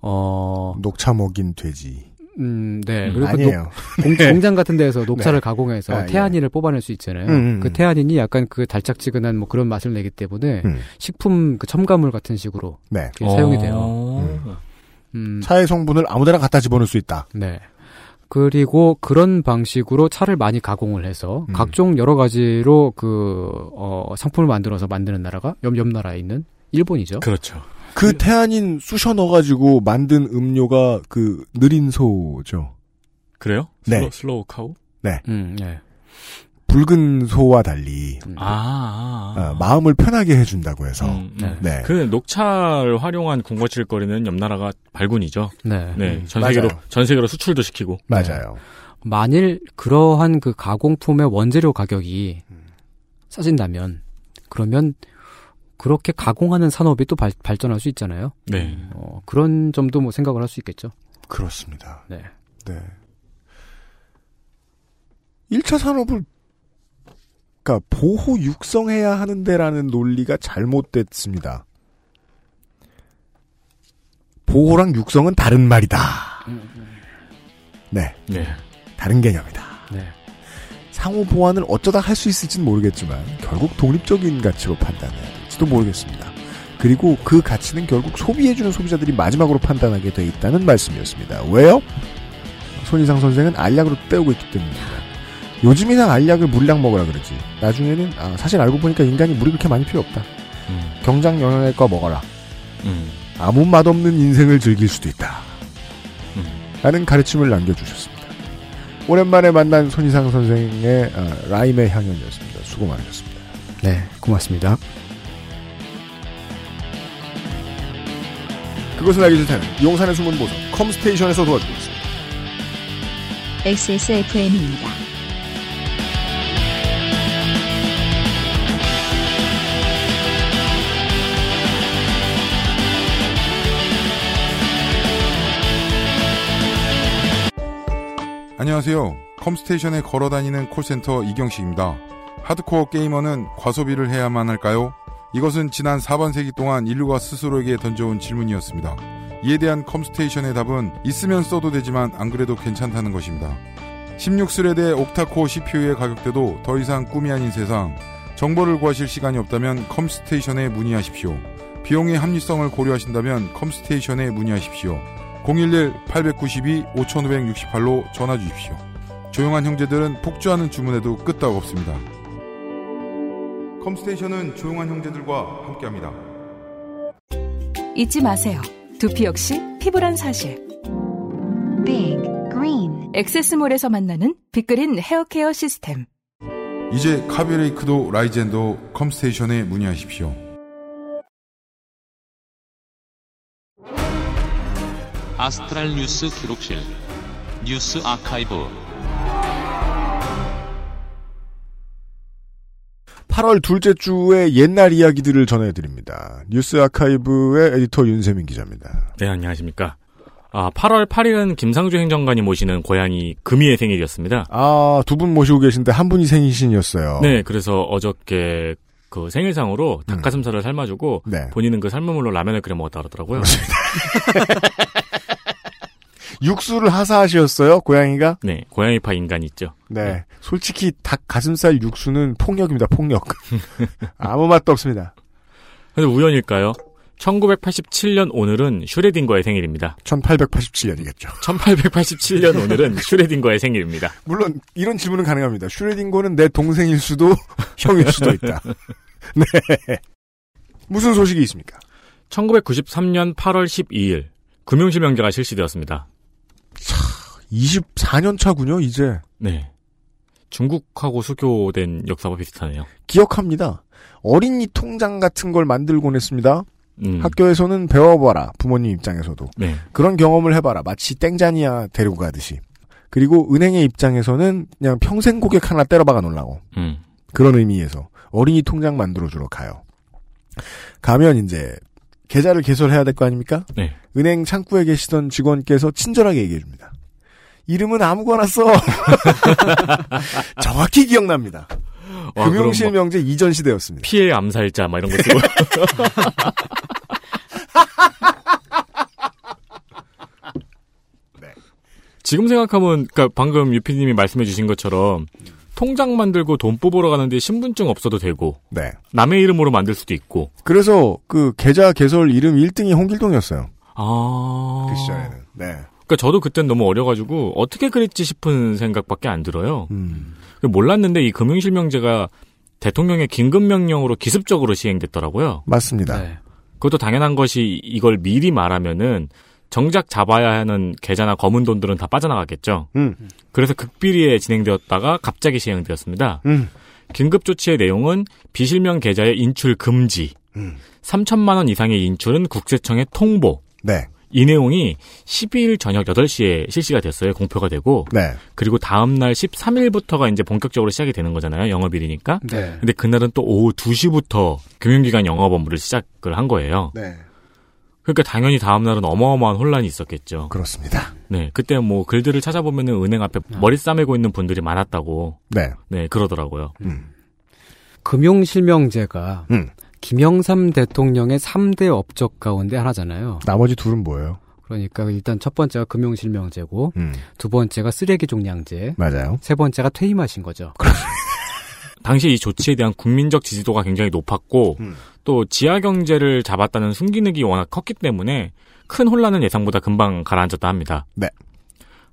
S4: 어,
S2: 녹차 먹인 돼지.
S4: 음, 네.
S3: 음,
S4: 그리고 그
S2: 아니에요.
S4: 공, 공장 같은 데에서 녹차를
S2: 네.
S4: 가공해서
S2: 아, 예.
S4: 태아닌을 뽑아낼 수 있잖아요.
S2: 음, 음,
S4: 그
S2: 음.
S4: 태아닌이 약간 그 달짝지근한 뭐 그런 맛을 내기 때문에
S2: 음.
S4: 식품 그 첨가물 같은 식으로
S2: 네.
S4: 사용이 돼요.
S3: 어.
S4: 음,
S2: 차의 성분을 아무데나 갖다 집어넣을 수 있다.
S4: 네. 그리고 그런 방식으로 차를 많이 가공을 해서
S2: 음.
S4: 각종 여러 가지로 그, 어, 상품을 만들어서 만드는 나라가 옆, 옆 나라에 있는 일본이죠.
S3: 그렇죠.
S2: 그 테아닌 쑤셔 넣어가지고 만든 음료가 그 느린 소죠.
S3: 그래요?
S2: 네.
S3: Slow, Slow Cow?
S4: 음, 네.
S2: 붉은 소와 달리
S4: 음.
S3: 아, 아, 아.
S2: 어, 마음을 편하게 해준다고 해서
S3: 음, 음.
S4: 네.
S2: 네.
S3: 그 녹차를 활용한 군것질 거리는 옆 나라가 발군이죠.
S4: 네.
S3: 네,
S2: 음,
S3: 전
S2: 맞아요.
S3: 세계로 전 세계로 수출도 시키고.
S2: 맞아요.
S4: 만일 그러한 그 가공품의 원재료 가격이 싸진다면 그러면 그렇게 가공하는 산업이 또 발, 발전할 수 있잖아요.
S3: 네.
S4: 어, 그런 점도 뭐 생각을 할 수 있겠죠.
S2: 그렇습니다.
S4: 네.
S2: 네. 1차 산업을 그러니까 보호 육성해야 하는데라는 논리가 잘못됐습니다. 보호랑 육성은 다른 말이다. 네,
S3: 네.
S2: 다른 개념이다.
S4: 네.
S2: 상호 보완을 어쩌다 할 수 있을지는 모르겠지만 결국 독립적인 가치로 판단해야 될지도 모르겠습니다. 그리고 그 가치는 결국 소비해주는 소비자들이 마지막으로 판단하게 돼 있다는 말씀이었습니다. 왜요? 손희상 선생은 알약으로 때우고 있기 때문입니다. 요즘이나 알약을 물량 먹으라 그러지. 나중에는 아, 사실 알고 보니까 인간이 물이 그렇게 많이 필요 없다.
S3: 음.
S2: 경장 영양액과 먹어라.
S3: 음.
S2: 아무 맛없는 인생을 즐길 수도 있다.
S3: 음.
S2: 라는 가르침을 남겨주셨습니다. 오랜만에 만난 손희상 선생의 아, 라임의 향연이었습니다. 수고 많으셨습니다.
S4: 네. 고맙습니다.
S2: 그것은 알기 싫다는 용산의 숨은 보석 컴스테이션에서 도와주고 있습니다.
S1: XSFM입니다.
S9: 안녕하세요. 컴스테이션에 걸어 다니는 콜센터 이경식입니다. 하드코어 게이머는 과소비를 해야만 할까요? 이것은 지난 사반세기 동안 인류가 스스로에게 던져온 질문이었습니다. 이에 대한 컴스테이션의 답은 있으면 써도 되지만 안 그래도 괜찮다는 것입니다. 16스레드의 옥타코어 CPU의 가격대도 더 이상 꿈이 아닌 세상. 정보를 구하실 시간이 없다면 컴스테이션에 문의하십시오. 비용의 합리성을 고려하신다면 컴스테이션에 문의하십시오. 011-892-5568로 전화 주십시오. 조용한 형제들은 폭주하는 주문에도 끄떡 없습니다. 컴스테이션은 조용한 형제들과 함께합니다.
S5: 잊지 마세요. 두피 역시 피부란 사실.
S6: Big Green
S5: 엑세스몰에서 만나는 빅그린 헤어케어 시스템.
S9: 이제 카비레이크도 라이젠도 컴스테이션에 문의하십시오.
S8: 아스트랄 뉴스 기록실 뉴스 아카이브
S2: 8월 둘째 주에 옛날 이야기들을 전해드립니다. 뉴스 아카이브의 에디터 윤세민 기자입니다.
S3: 네, 안녕하십니까. 아, 8월 8일은 김상조 행정관이 모시는 고향이 금이의 생일이었습니다.
S2: 아, 두 분 모시고 계신데 한 분이 생신이었어요.
S3: 네, 그래서 어저께 그 생일상으로 닭가슴살을 삶아주고
S2: 네.
S3: 본인은 그 삶은 물로 라면을 끓여 먹었다 그러더라고요.
S2: 육수를 하사하셨어요, 고양이가?
S3: 네, 고양이파 인간이 있죠.
S2: 네. 솔직히 닭 가슴살 육수는 폭력입니다, 폭력. 아무 맛도 없습니다.
S3: 근데 우연일까요? 1987년 오늘은 슈레딩거의 생일입니다.
S2: 1887년이겠죠.
S3: 1887년 오늘은 슈레딩거의 생일입니다.
S2: 물론 이런 질문은 가능합니다. 슈레딩거는 내 동생일 수도 형일 수도 있다. 네. 무슨 소식이 있습니까?
S3: 1993년 8월 12일 금융실명제가 실시되었습니다.
S2: 24년 차군요, 이제.
S3: 네. 중국하고 수교된 역사와 비슷하네요.
S2: 기억합니다. 어린이 통장 같은 걸 만들곤 했습니다.
S3: 음,
S2: 학교에서는 배워봐라, 부모님 입장에서도.
S3: 네.
S2: 그런 경험을 해봐라. 마치 땡자니아 데리고 가듯이. 그리고 은행의 입장에서는 그냥 평생 고객 하나 때려박아 놓으려고.
S3: 음,
S2: 그런 의미에서 어린이 통장 만들어주러 가요. 가면 이제 계좌를 개설해야 될 거 아닙니까?
S3: 네.
S2: 은행 창구에 계시던 직원께서 친절하게 얘기해 줍니다. 이름은 아무거나 써. 정확히 기억납니다.
S3: 와, 그럼
S2: 금융실 명제 이전 시대였습니다.
S3: 피해 암살자 막 이런 거 쓰고
S2: 네.
S3: 지금 생각하면 그러니까 방금 유피님이 말씀해 주신 것처럼 통장 만들고 돈 뽑으러 가는데 신분증 없어도 되고
S2: 네.
S3: 남의 이름으로 만들 수도 있고
S2: 그래서 그 계좌 개설 이름 1등이 홍길동이었어요.
S3: 아
S2: 그 시절에는. 네.
S3: 그러니까 저도 그땐 너무 어려가지고 어떻게 그랬지 싶은 생각밖에 안 들어요.
S2: 음.
S3: 몰랐는데 이 금융실명제가 대통령의 긴급명령으로 기습적으로 시행됐더라고요.
S2: 맞습니다.
S4: 네.
S3: 그것도 당연한 것이 이걸 미리 말하면은 정작 잡아야 하는 계좌나 검은 돈들은 다 빠져나갔겠죠.
S2: 음.
S3: 그래서 극비리에 진행되었다가 갑자기 시행되었습니다.
S2: 음.
S3: 긴급 조치의 내용은 비실명 계좌의 인출 금지,
S2: 음.
S3: 3천만 원 이상의 인출은 국세청에 통보.
S2: 네.
S3: 이 내용이 12일 저녁 8시에 실시가 됐어요. 공표가 되고.
S2: 네.
S3: 그리고 다음 날 13일부터가 이제 본격적으로 시작이 되는 거잖아요. 영업일이니까.
S4: 네.
S3: 근데 그날은 또 오후 2시부터 금융기관 영업 업무를 시작을 한 거예요.
S2: 네.
S3: 그러니까 당연히 다음 날은 어마어마한 혼란이 있었겠죠.
S2: 그렇습니다.
S3: 네. 그때 뭐 글들을 찾아보면은 은행 앞에 머리 싸매고 있는 분들이 많았다고.
S2: 네.
S3: 네. 그러더라고요.
S2: 음.
S4: 금융 실명제가
S2: 음.
S4: 김영삼 대통령의 3대 업적 가운데 하나잖아요.
S2: 나머지 둘은 뭐예요?
S4: 그러니까 일단 첫 번째가 금융실명제고
S2: 음.
S4: 두 번째가 쓰레기 종량제,
S2: 맞아요.
S4: 세 번째가 퇴임하신 거죠.
S3: 당시 이 조치에 대한 국민적 지지도가 굉장히 높았고
S2: 음.
S3: 또 지하 경제를 잡았다는 순기능이 워낙 컸기 때문에 큰 혼란은 예상보다 금방 가라앉았다 합니다.
S2: 네.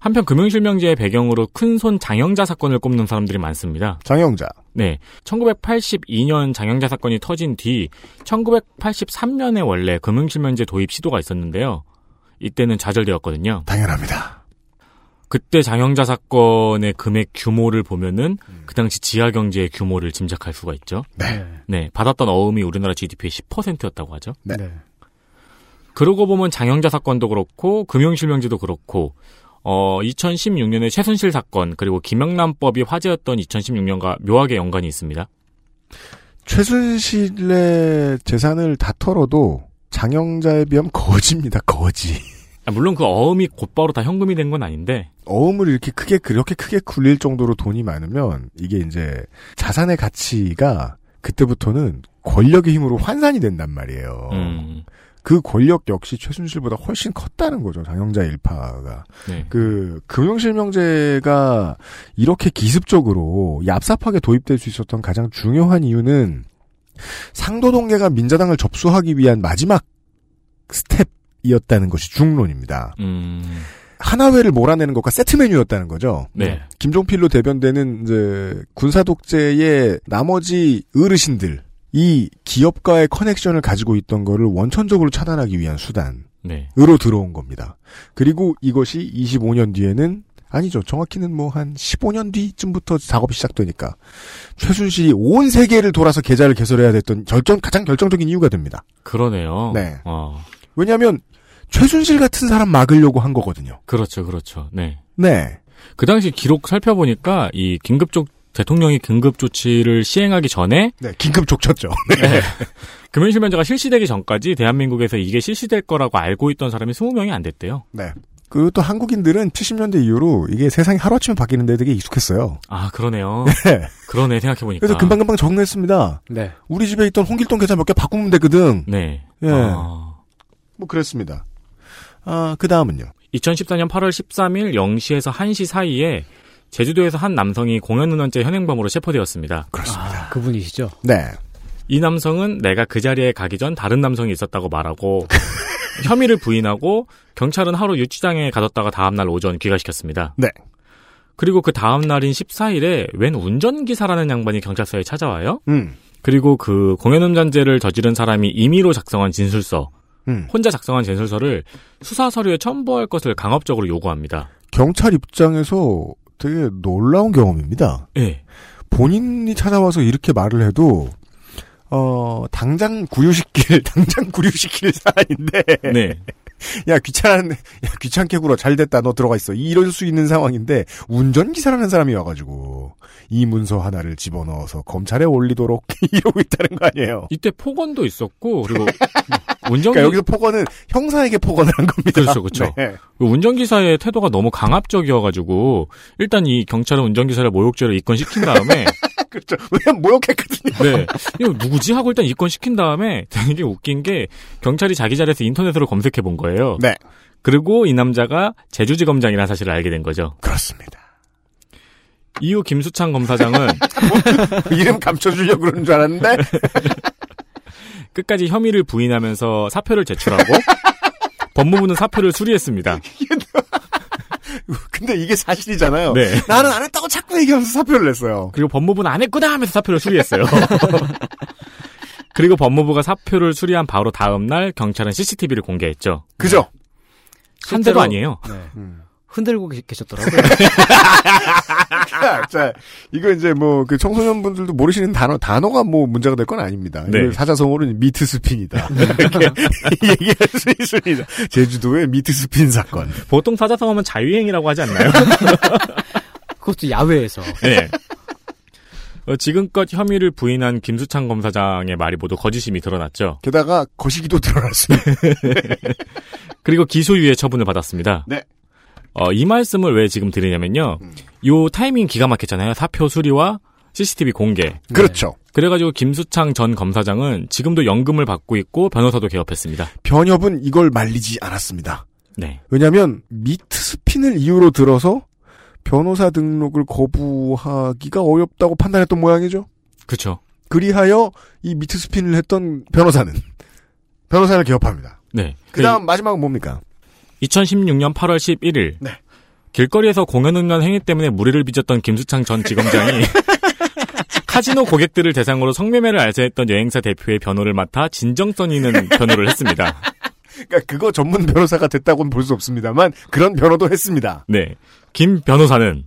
S3: 한편 금융실명제의 배경으로 큰손 장영자 사건을 꼽는 사람들이 많습니다.
S2: 장영자.
S3: 네. 1982년 장영자 사건이 터진 뒤 1983년에 원래 금융실명제 도입 시도가 있었는데요. 이때는 좌절되었거든요.
S2: 당연합니다.
S3: 그때 장영자 사건의 금액 규모를 보면은
S2: 음.
S3: 그 당시 지하 경제의 규모를 짐작할 수가 있죠.
S2: 네.
S3: 네, 받았던 어음이 우리나라 GDP의 10%였다고 하죠.
S2: 네.
S3: 그러고 보면 장영자 사건도 그렇고 금융실명제도 그렇고 어 2016년에 최순실 사건 그리고 김영란법이 화제였던 2016년과 묘하게 연관이 있습니다.
S2: 최순실의 재산을 다 털어도 장영자에 비하면 거지입니다. 거지.
S3: 아, 물론 그 어음이 곧바로 다 현금이 된 건 아닌데
S2: 어음을 이렇게 크게 그렇게 크게 굴릴 정도로 돈이 많으면 이게 이제 자산의 가치가 그때부터는 권력의 힘으로 환산이 된단 말이에요.
S3: 음,
S2: 그 권력 역시 최순실보다 훨씬 컸다는 거죠. 장영자 일파가.
S3: 네.
S2: 그 금융실명제가 이렇게 기습적으로 얍삽하게 도입될 수 있었던 가장 중요한 이유는 상도동계가 민자당을 접수하기 위한 마지막 스텝이었다는 것이 중론입니다.
S3: 음,
S2: 하나회를 몰아내는 것과 세트 메뉴였다는 거죠.
S3: 네.
S2: 김종필로 대변되는 이제 군사 독재의 나머지 어르신들 이 기업과의 커넥션을 가지고 있던 거를 원천적으로 차단하기 위한 수단으로
S3: 네.
S2: 들어온 겁니다. 그리고 이것이 25년 뒤에는 아니죠. 정확히는 뭐 한 15년 뒤쯤부터 작업이 시작되니까 최순실이 온 세계를 돌아서 계좌를 개설해야 됐던 결정 가장 결정적인 이유가 됩니다.
S3: 그러네요.
S2: 네.
S3: 어,
S2: 왜냐하면 최순실 같은 사람 막으려고 한 거거든요.
S3: 그렇죠, 그렇죠. 네.
S2: 네.
S3: 그 당시 기록 살펴보니까 이 긴급조 대통령이 긴급 조치를 시행하기 전에
S2: 네. 긴급 족쳤죠.
S3: 네. 금융실명제가 실시되기 전까지 대한민국에서 이게 실시될 거라고 알고 있던 사람이 20명이 안 됐대요.
S2: 네. 그리고 또 한국인들은 70년대 이후로 이게 세상이 하루아침에 바뀌는 데 되게 익숙했어요.
S3: 아, 그러네요.
S2: 네.
S3: 그러네, 생각해보니까.
S2: 그래서 금방금방 적응했습니다.
S4: 네.
S2: 우리 집에 있던 홍길동 계좌 몇 개 바꾸면 되거든.
S3: 네.
S2: 예.
S3: 아.
S2: 뭐 그랬습니다. 아, 그 다음은요.
S3: 2014년 8월 13일 0시에서 1시 사이에 제주도에서 한 남성이 공연운전죄 현행범으로 체포되었습니다.
S2: 그렇습니다.
S4: 아, 그분이시죠?
S2: 네.
S3: 이 남성은 내가 그 자리에 가기 전 다른 남성이 있었다고 말하고 혐의를 부인하고 경찰은 하루 유치장에 가뒀다가 다음날 오전 귀가시켰습니다.
S2: 네.
S3: 그리고 그 다음날인 14일에 웬 운전기사라는 양반이 경찰서에 찾아와요.
S2: 음.
S3: 그리고 그 공연운전죄를 저지른 사람이 임의로 작성한 진술서,
S2: 음.
S3: 혼자 작성한 진술서를 수사 서류에 첨부할 것을 강압적으로 요구합니다.
S2: 경찰 입장에서 되게 놀라운 경험입니다.
S3: 예.
S2: 본인이 찾아와서 이렇게 말을 해도 어 당장 구류시킬 당장 구류시킬 사안인데
S3: 네.
S2: 야 귀찮은 야 귀찮게 굴어 잘 됐다 너 들어가 있어 이럴 수 있는 상황인데 운전기사라는 사람이 와가지고 이 문서 하나를 집어넣어서 검찰에 올리도록 이러고 있다는 거 아니에요.
S3: 이때 폭언도 있었고 그리고 운전기
S2: 그러니까 여기서 폭언은 형사에게 폭언을 한 겁니다.
S3: 그렇죠, 그렇죠.
S2: 네.
S3: 그 운전기사의 태도가 너무 강압적이어가지고 일단 이 경찰은 운전기사를 모욕죄로 입건시킨 다음에
S2: 그렇죠. 왜냐면 모욕했거든요.
S3: 네 이거 누구지 하고 일단 입건 시킨 다음에 되게 웃긴 게 경찰이 자기 자리에서 인터넷으로 검색해 본 거예요.
S2: 네.
S3: 그리고 이 남자가 제주지검장이라는 사실을 알게 된 거죠.
S2: 그렇습니다.
S3: 이후 김수창 검사장은
S2: 이름 감춰주려고 그러는 줄 알았는데
S3: 끝까지 혐의를 부인하면서 사표를 제출하고 법무부는 사표를 수리했습니다.
S2: 근데 이게 사실이잖아요.
S3: 네.
S2: 나는 안 했다고 자꾸 얘기하면서 사표를 냈어요.
S3: 그리고 법무부는 안 했구나 하면서 사표를 수리했어요. 그리고 법무부가 사표를 수리한 바로 다음 날 경찰은 CCTV를 공개했죠.
S2: 그죠?
S3: 한 대도 아니에요.
S4: 네.
S2: 음.
S4: 흔들고 계- 계셨더라고요.
S2: 자, 이거 이제 뭐 그 청소년분들도 모르시는 단어 단어가 뭐 문제가 될 건 아닙니다.
S3: 네.
S2: 사자성어로는 미트 스핀이다. 이렇게 얘기할 수 있습니다. 제주도의 미트 스핀 사건.
S3: 보통 사자성어면 자유행위라고 하지 않나요?
S4: 그것도 야외에서.
S3: 네. 어, 지금껏 혐의를 부인한 김수창 검사장의 말이 모두 거짓임이 드러났죠.
S2: 게다가 거시기도 드러났습니다.
S3: 그리고 기소유예 처분을 받았습니다.
S2: 네.
S3: 어, 이 말씀을 왜 지금 드리냐면요.
S2: 음.
S3: 요 타이밍 기가 막혔잖아요. 사표 수리와 CCTV 공개.
S2: 그렇죠.
S3: 그래가지고 김수창 전 검사장은 지금도 연금을 받고 있고 변호사도 개업했습니다.
S2: 변협은 이걸 말리지 않았습니다.
S3: 네.
S2: 왜냐하면 meat spin을 이유로 들어서 변호사 등록을 거부하기가 어렵다고 판단했던 모양이죠.
S3: 그쵸.
S2: 그리하여 이 meat spin을 했던 변호사는 변호사를 개업합니다.
S3: 네.
S2: 그 다음 마지막은 뭡니까?
S3: 2016년 8월 11일.
S2: 네.
S3: 길거리에서 공연운전 행위 때문에 물의를 빚었던 김수창 전 지검장이 카지노 고객들을 대상으로 성매매를 알선했던 여행사 대표의 변호를 맡아 진정성 있는 변호를 했습니다.
S2: 그러니까 그거 전문 변호사가 됐다고는 볼 수 없습니다만 그런 변호도 했습니다.
S3: 네. 김 변호사는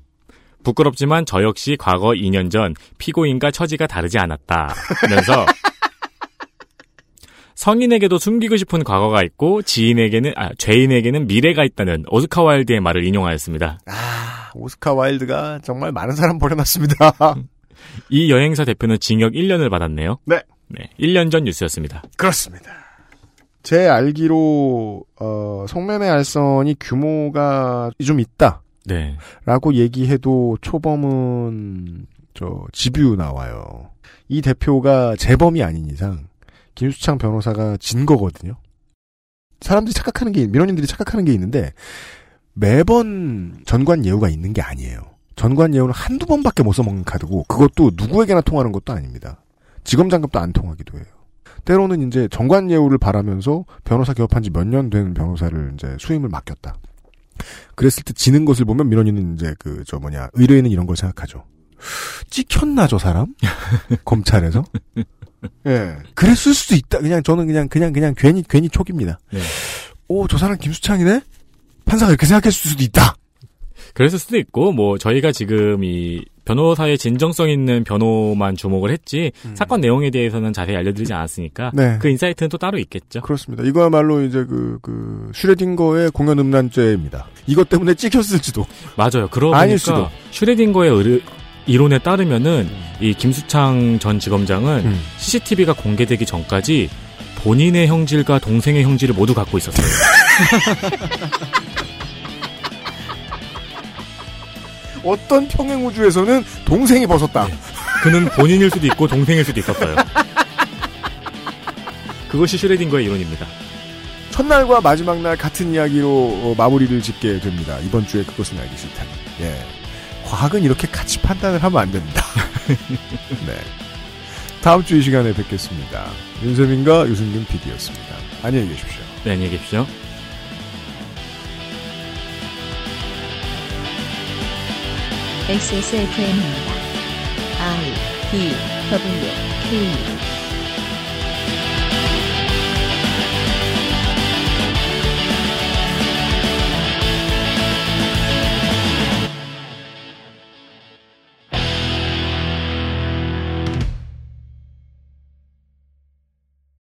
S3: 부끄럽지만 저 역시 과거 2년 전 피고인과 처지가 다르지 않았다. 면서 성인에게도 숨기고 싶은 과거가 있고 지인에게는 아 죄인에게는 미래가 있다는 오스카 와일드의 말을 인용하였습니다.
S2: 아, 오스카 와일드가 정말 많은 사람 버려놨습니다.
S3: 이 여행사 대표는 징역 1년을 받았네요.
S2: 네.
S3: 네. 1년 전 뉴스였습니다.
S2: 그렇습니다. 제 알기로 어, 성매매 알선이 규모가 좀 있다.
S3: 네.
S2: 라고 얘기해도 초범은 저 집유 나와요. 이 대표가 재범이 아닌 이상 김수창 변호사가 진 거거든요. 사람들이 착각하는 게 민원인들이 착각하는 게 있는데 매번 전관 예우가 있는 게 아니에요. 전관 예우는 한두 번밖에 못 써먹는 카드고 그것도 누구에게나 통하는 것도 아닙니다. 지검장 값도 안 통하기도 해요. 때로는 이제 전관예우를 바라면서 변호사 개업한 지 몇 년 된 변호사를 이제 수임을 맡겼다. 그랬을 때 지는 것을 보면 민원인은 이제 그 저 뭐냐 의뢰인은 이런 걸 생각하죠. 찍혔나 저 사람? 검찰에서? 예. 그랬을 수도 있다. 그냥 저는 그냥 그냥 그냥 괜히 괜히 촉입니다.
S3: 네.
S2: 오, 저 사람 김수창이네? 판사가 이렇게 생각했을 수도 있다.
S3: 그랬을 수도 있고 뭐 저희가 지금 이 변호사의 진정성 있는 변호만 주목을 했지 사건 내용에 대해서는 자세히 알려드리지 않았으니까
S2: 음. 네.
S3: 그 insight는 또 따로 있겠죠.
S2: 그렇습니다. 이거야말로 이제 그, 그, 슈레딩거의 공연 음란죄입니다. 이것 때문에 찍혔을지도.
S3: 맞아요. 그러고
S2: 아닐
S3: 보니까
S2: 수도.
S3: 슈레딩거의 의뢰- 이론에 따르면은 이 김수창 전 지검장은
S2: 음.
S3: CCTV가 공개되기 전까지 본인의 형질과 동생의 형질을 모두 갖고 있었어요.
S2: 어떤 평행 우주에서는 동생이 벗었다.
S3: 그는 본인일 수도 있고 동생일 수도 있었어요. 그것이 슈레딩거의 이론입니다.
S2: 첫날과 마지막 날 같은 이야기로 어, 마무리를 짓게 됩니다. 이번 주에 그것은 알기 싫다니. 예. 과학은 이렇게 같이 판단을 하면 안 됩니다. 네. 다음 주 이 시간에 뵙겠습니다. 윤세민과 유승균 PD였습니다. 안녕히 계십시오.
S3: 네, 안녕히 계십시오.
S1: XSFM입니다. I D W K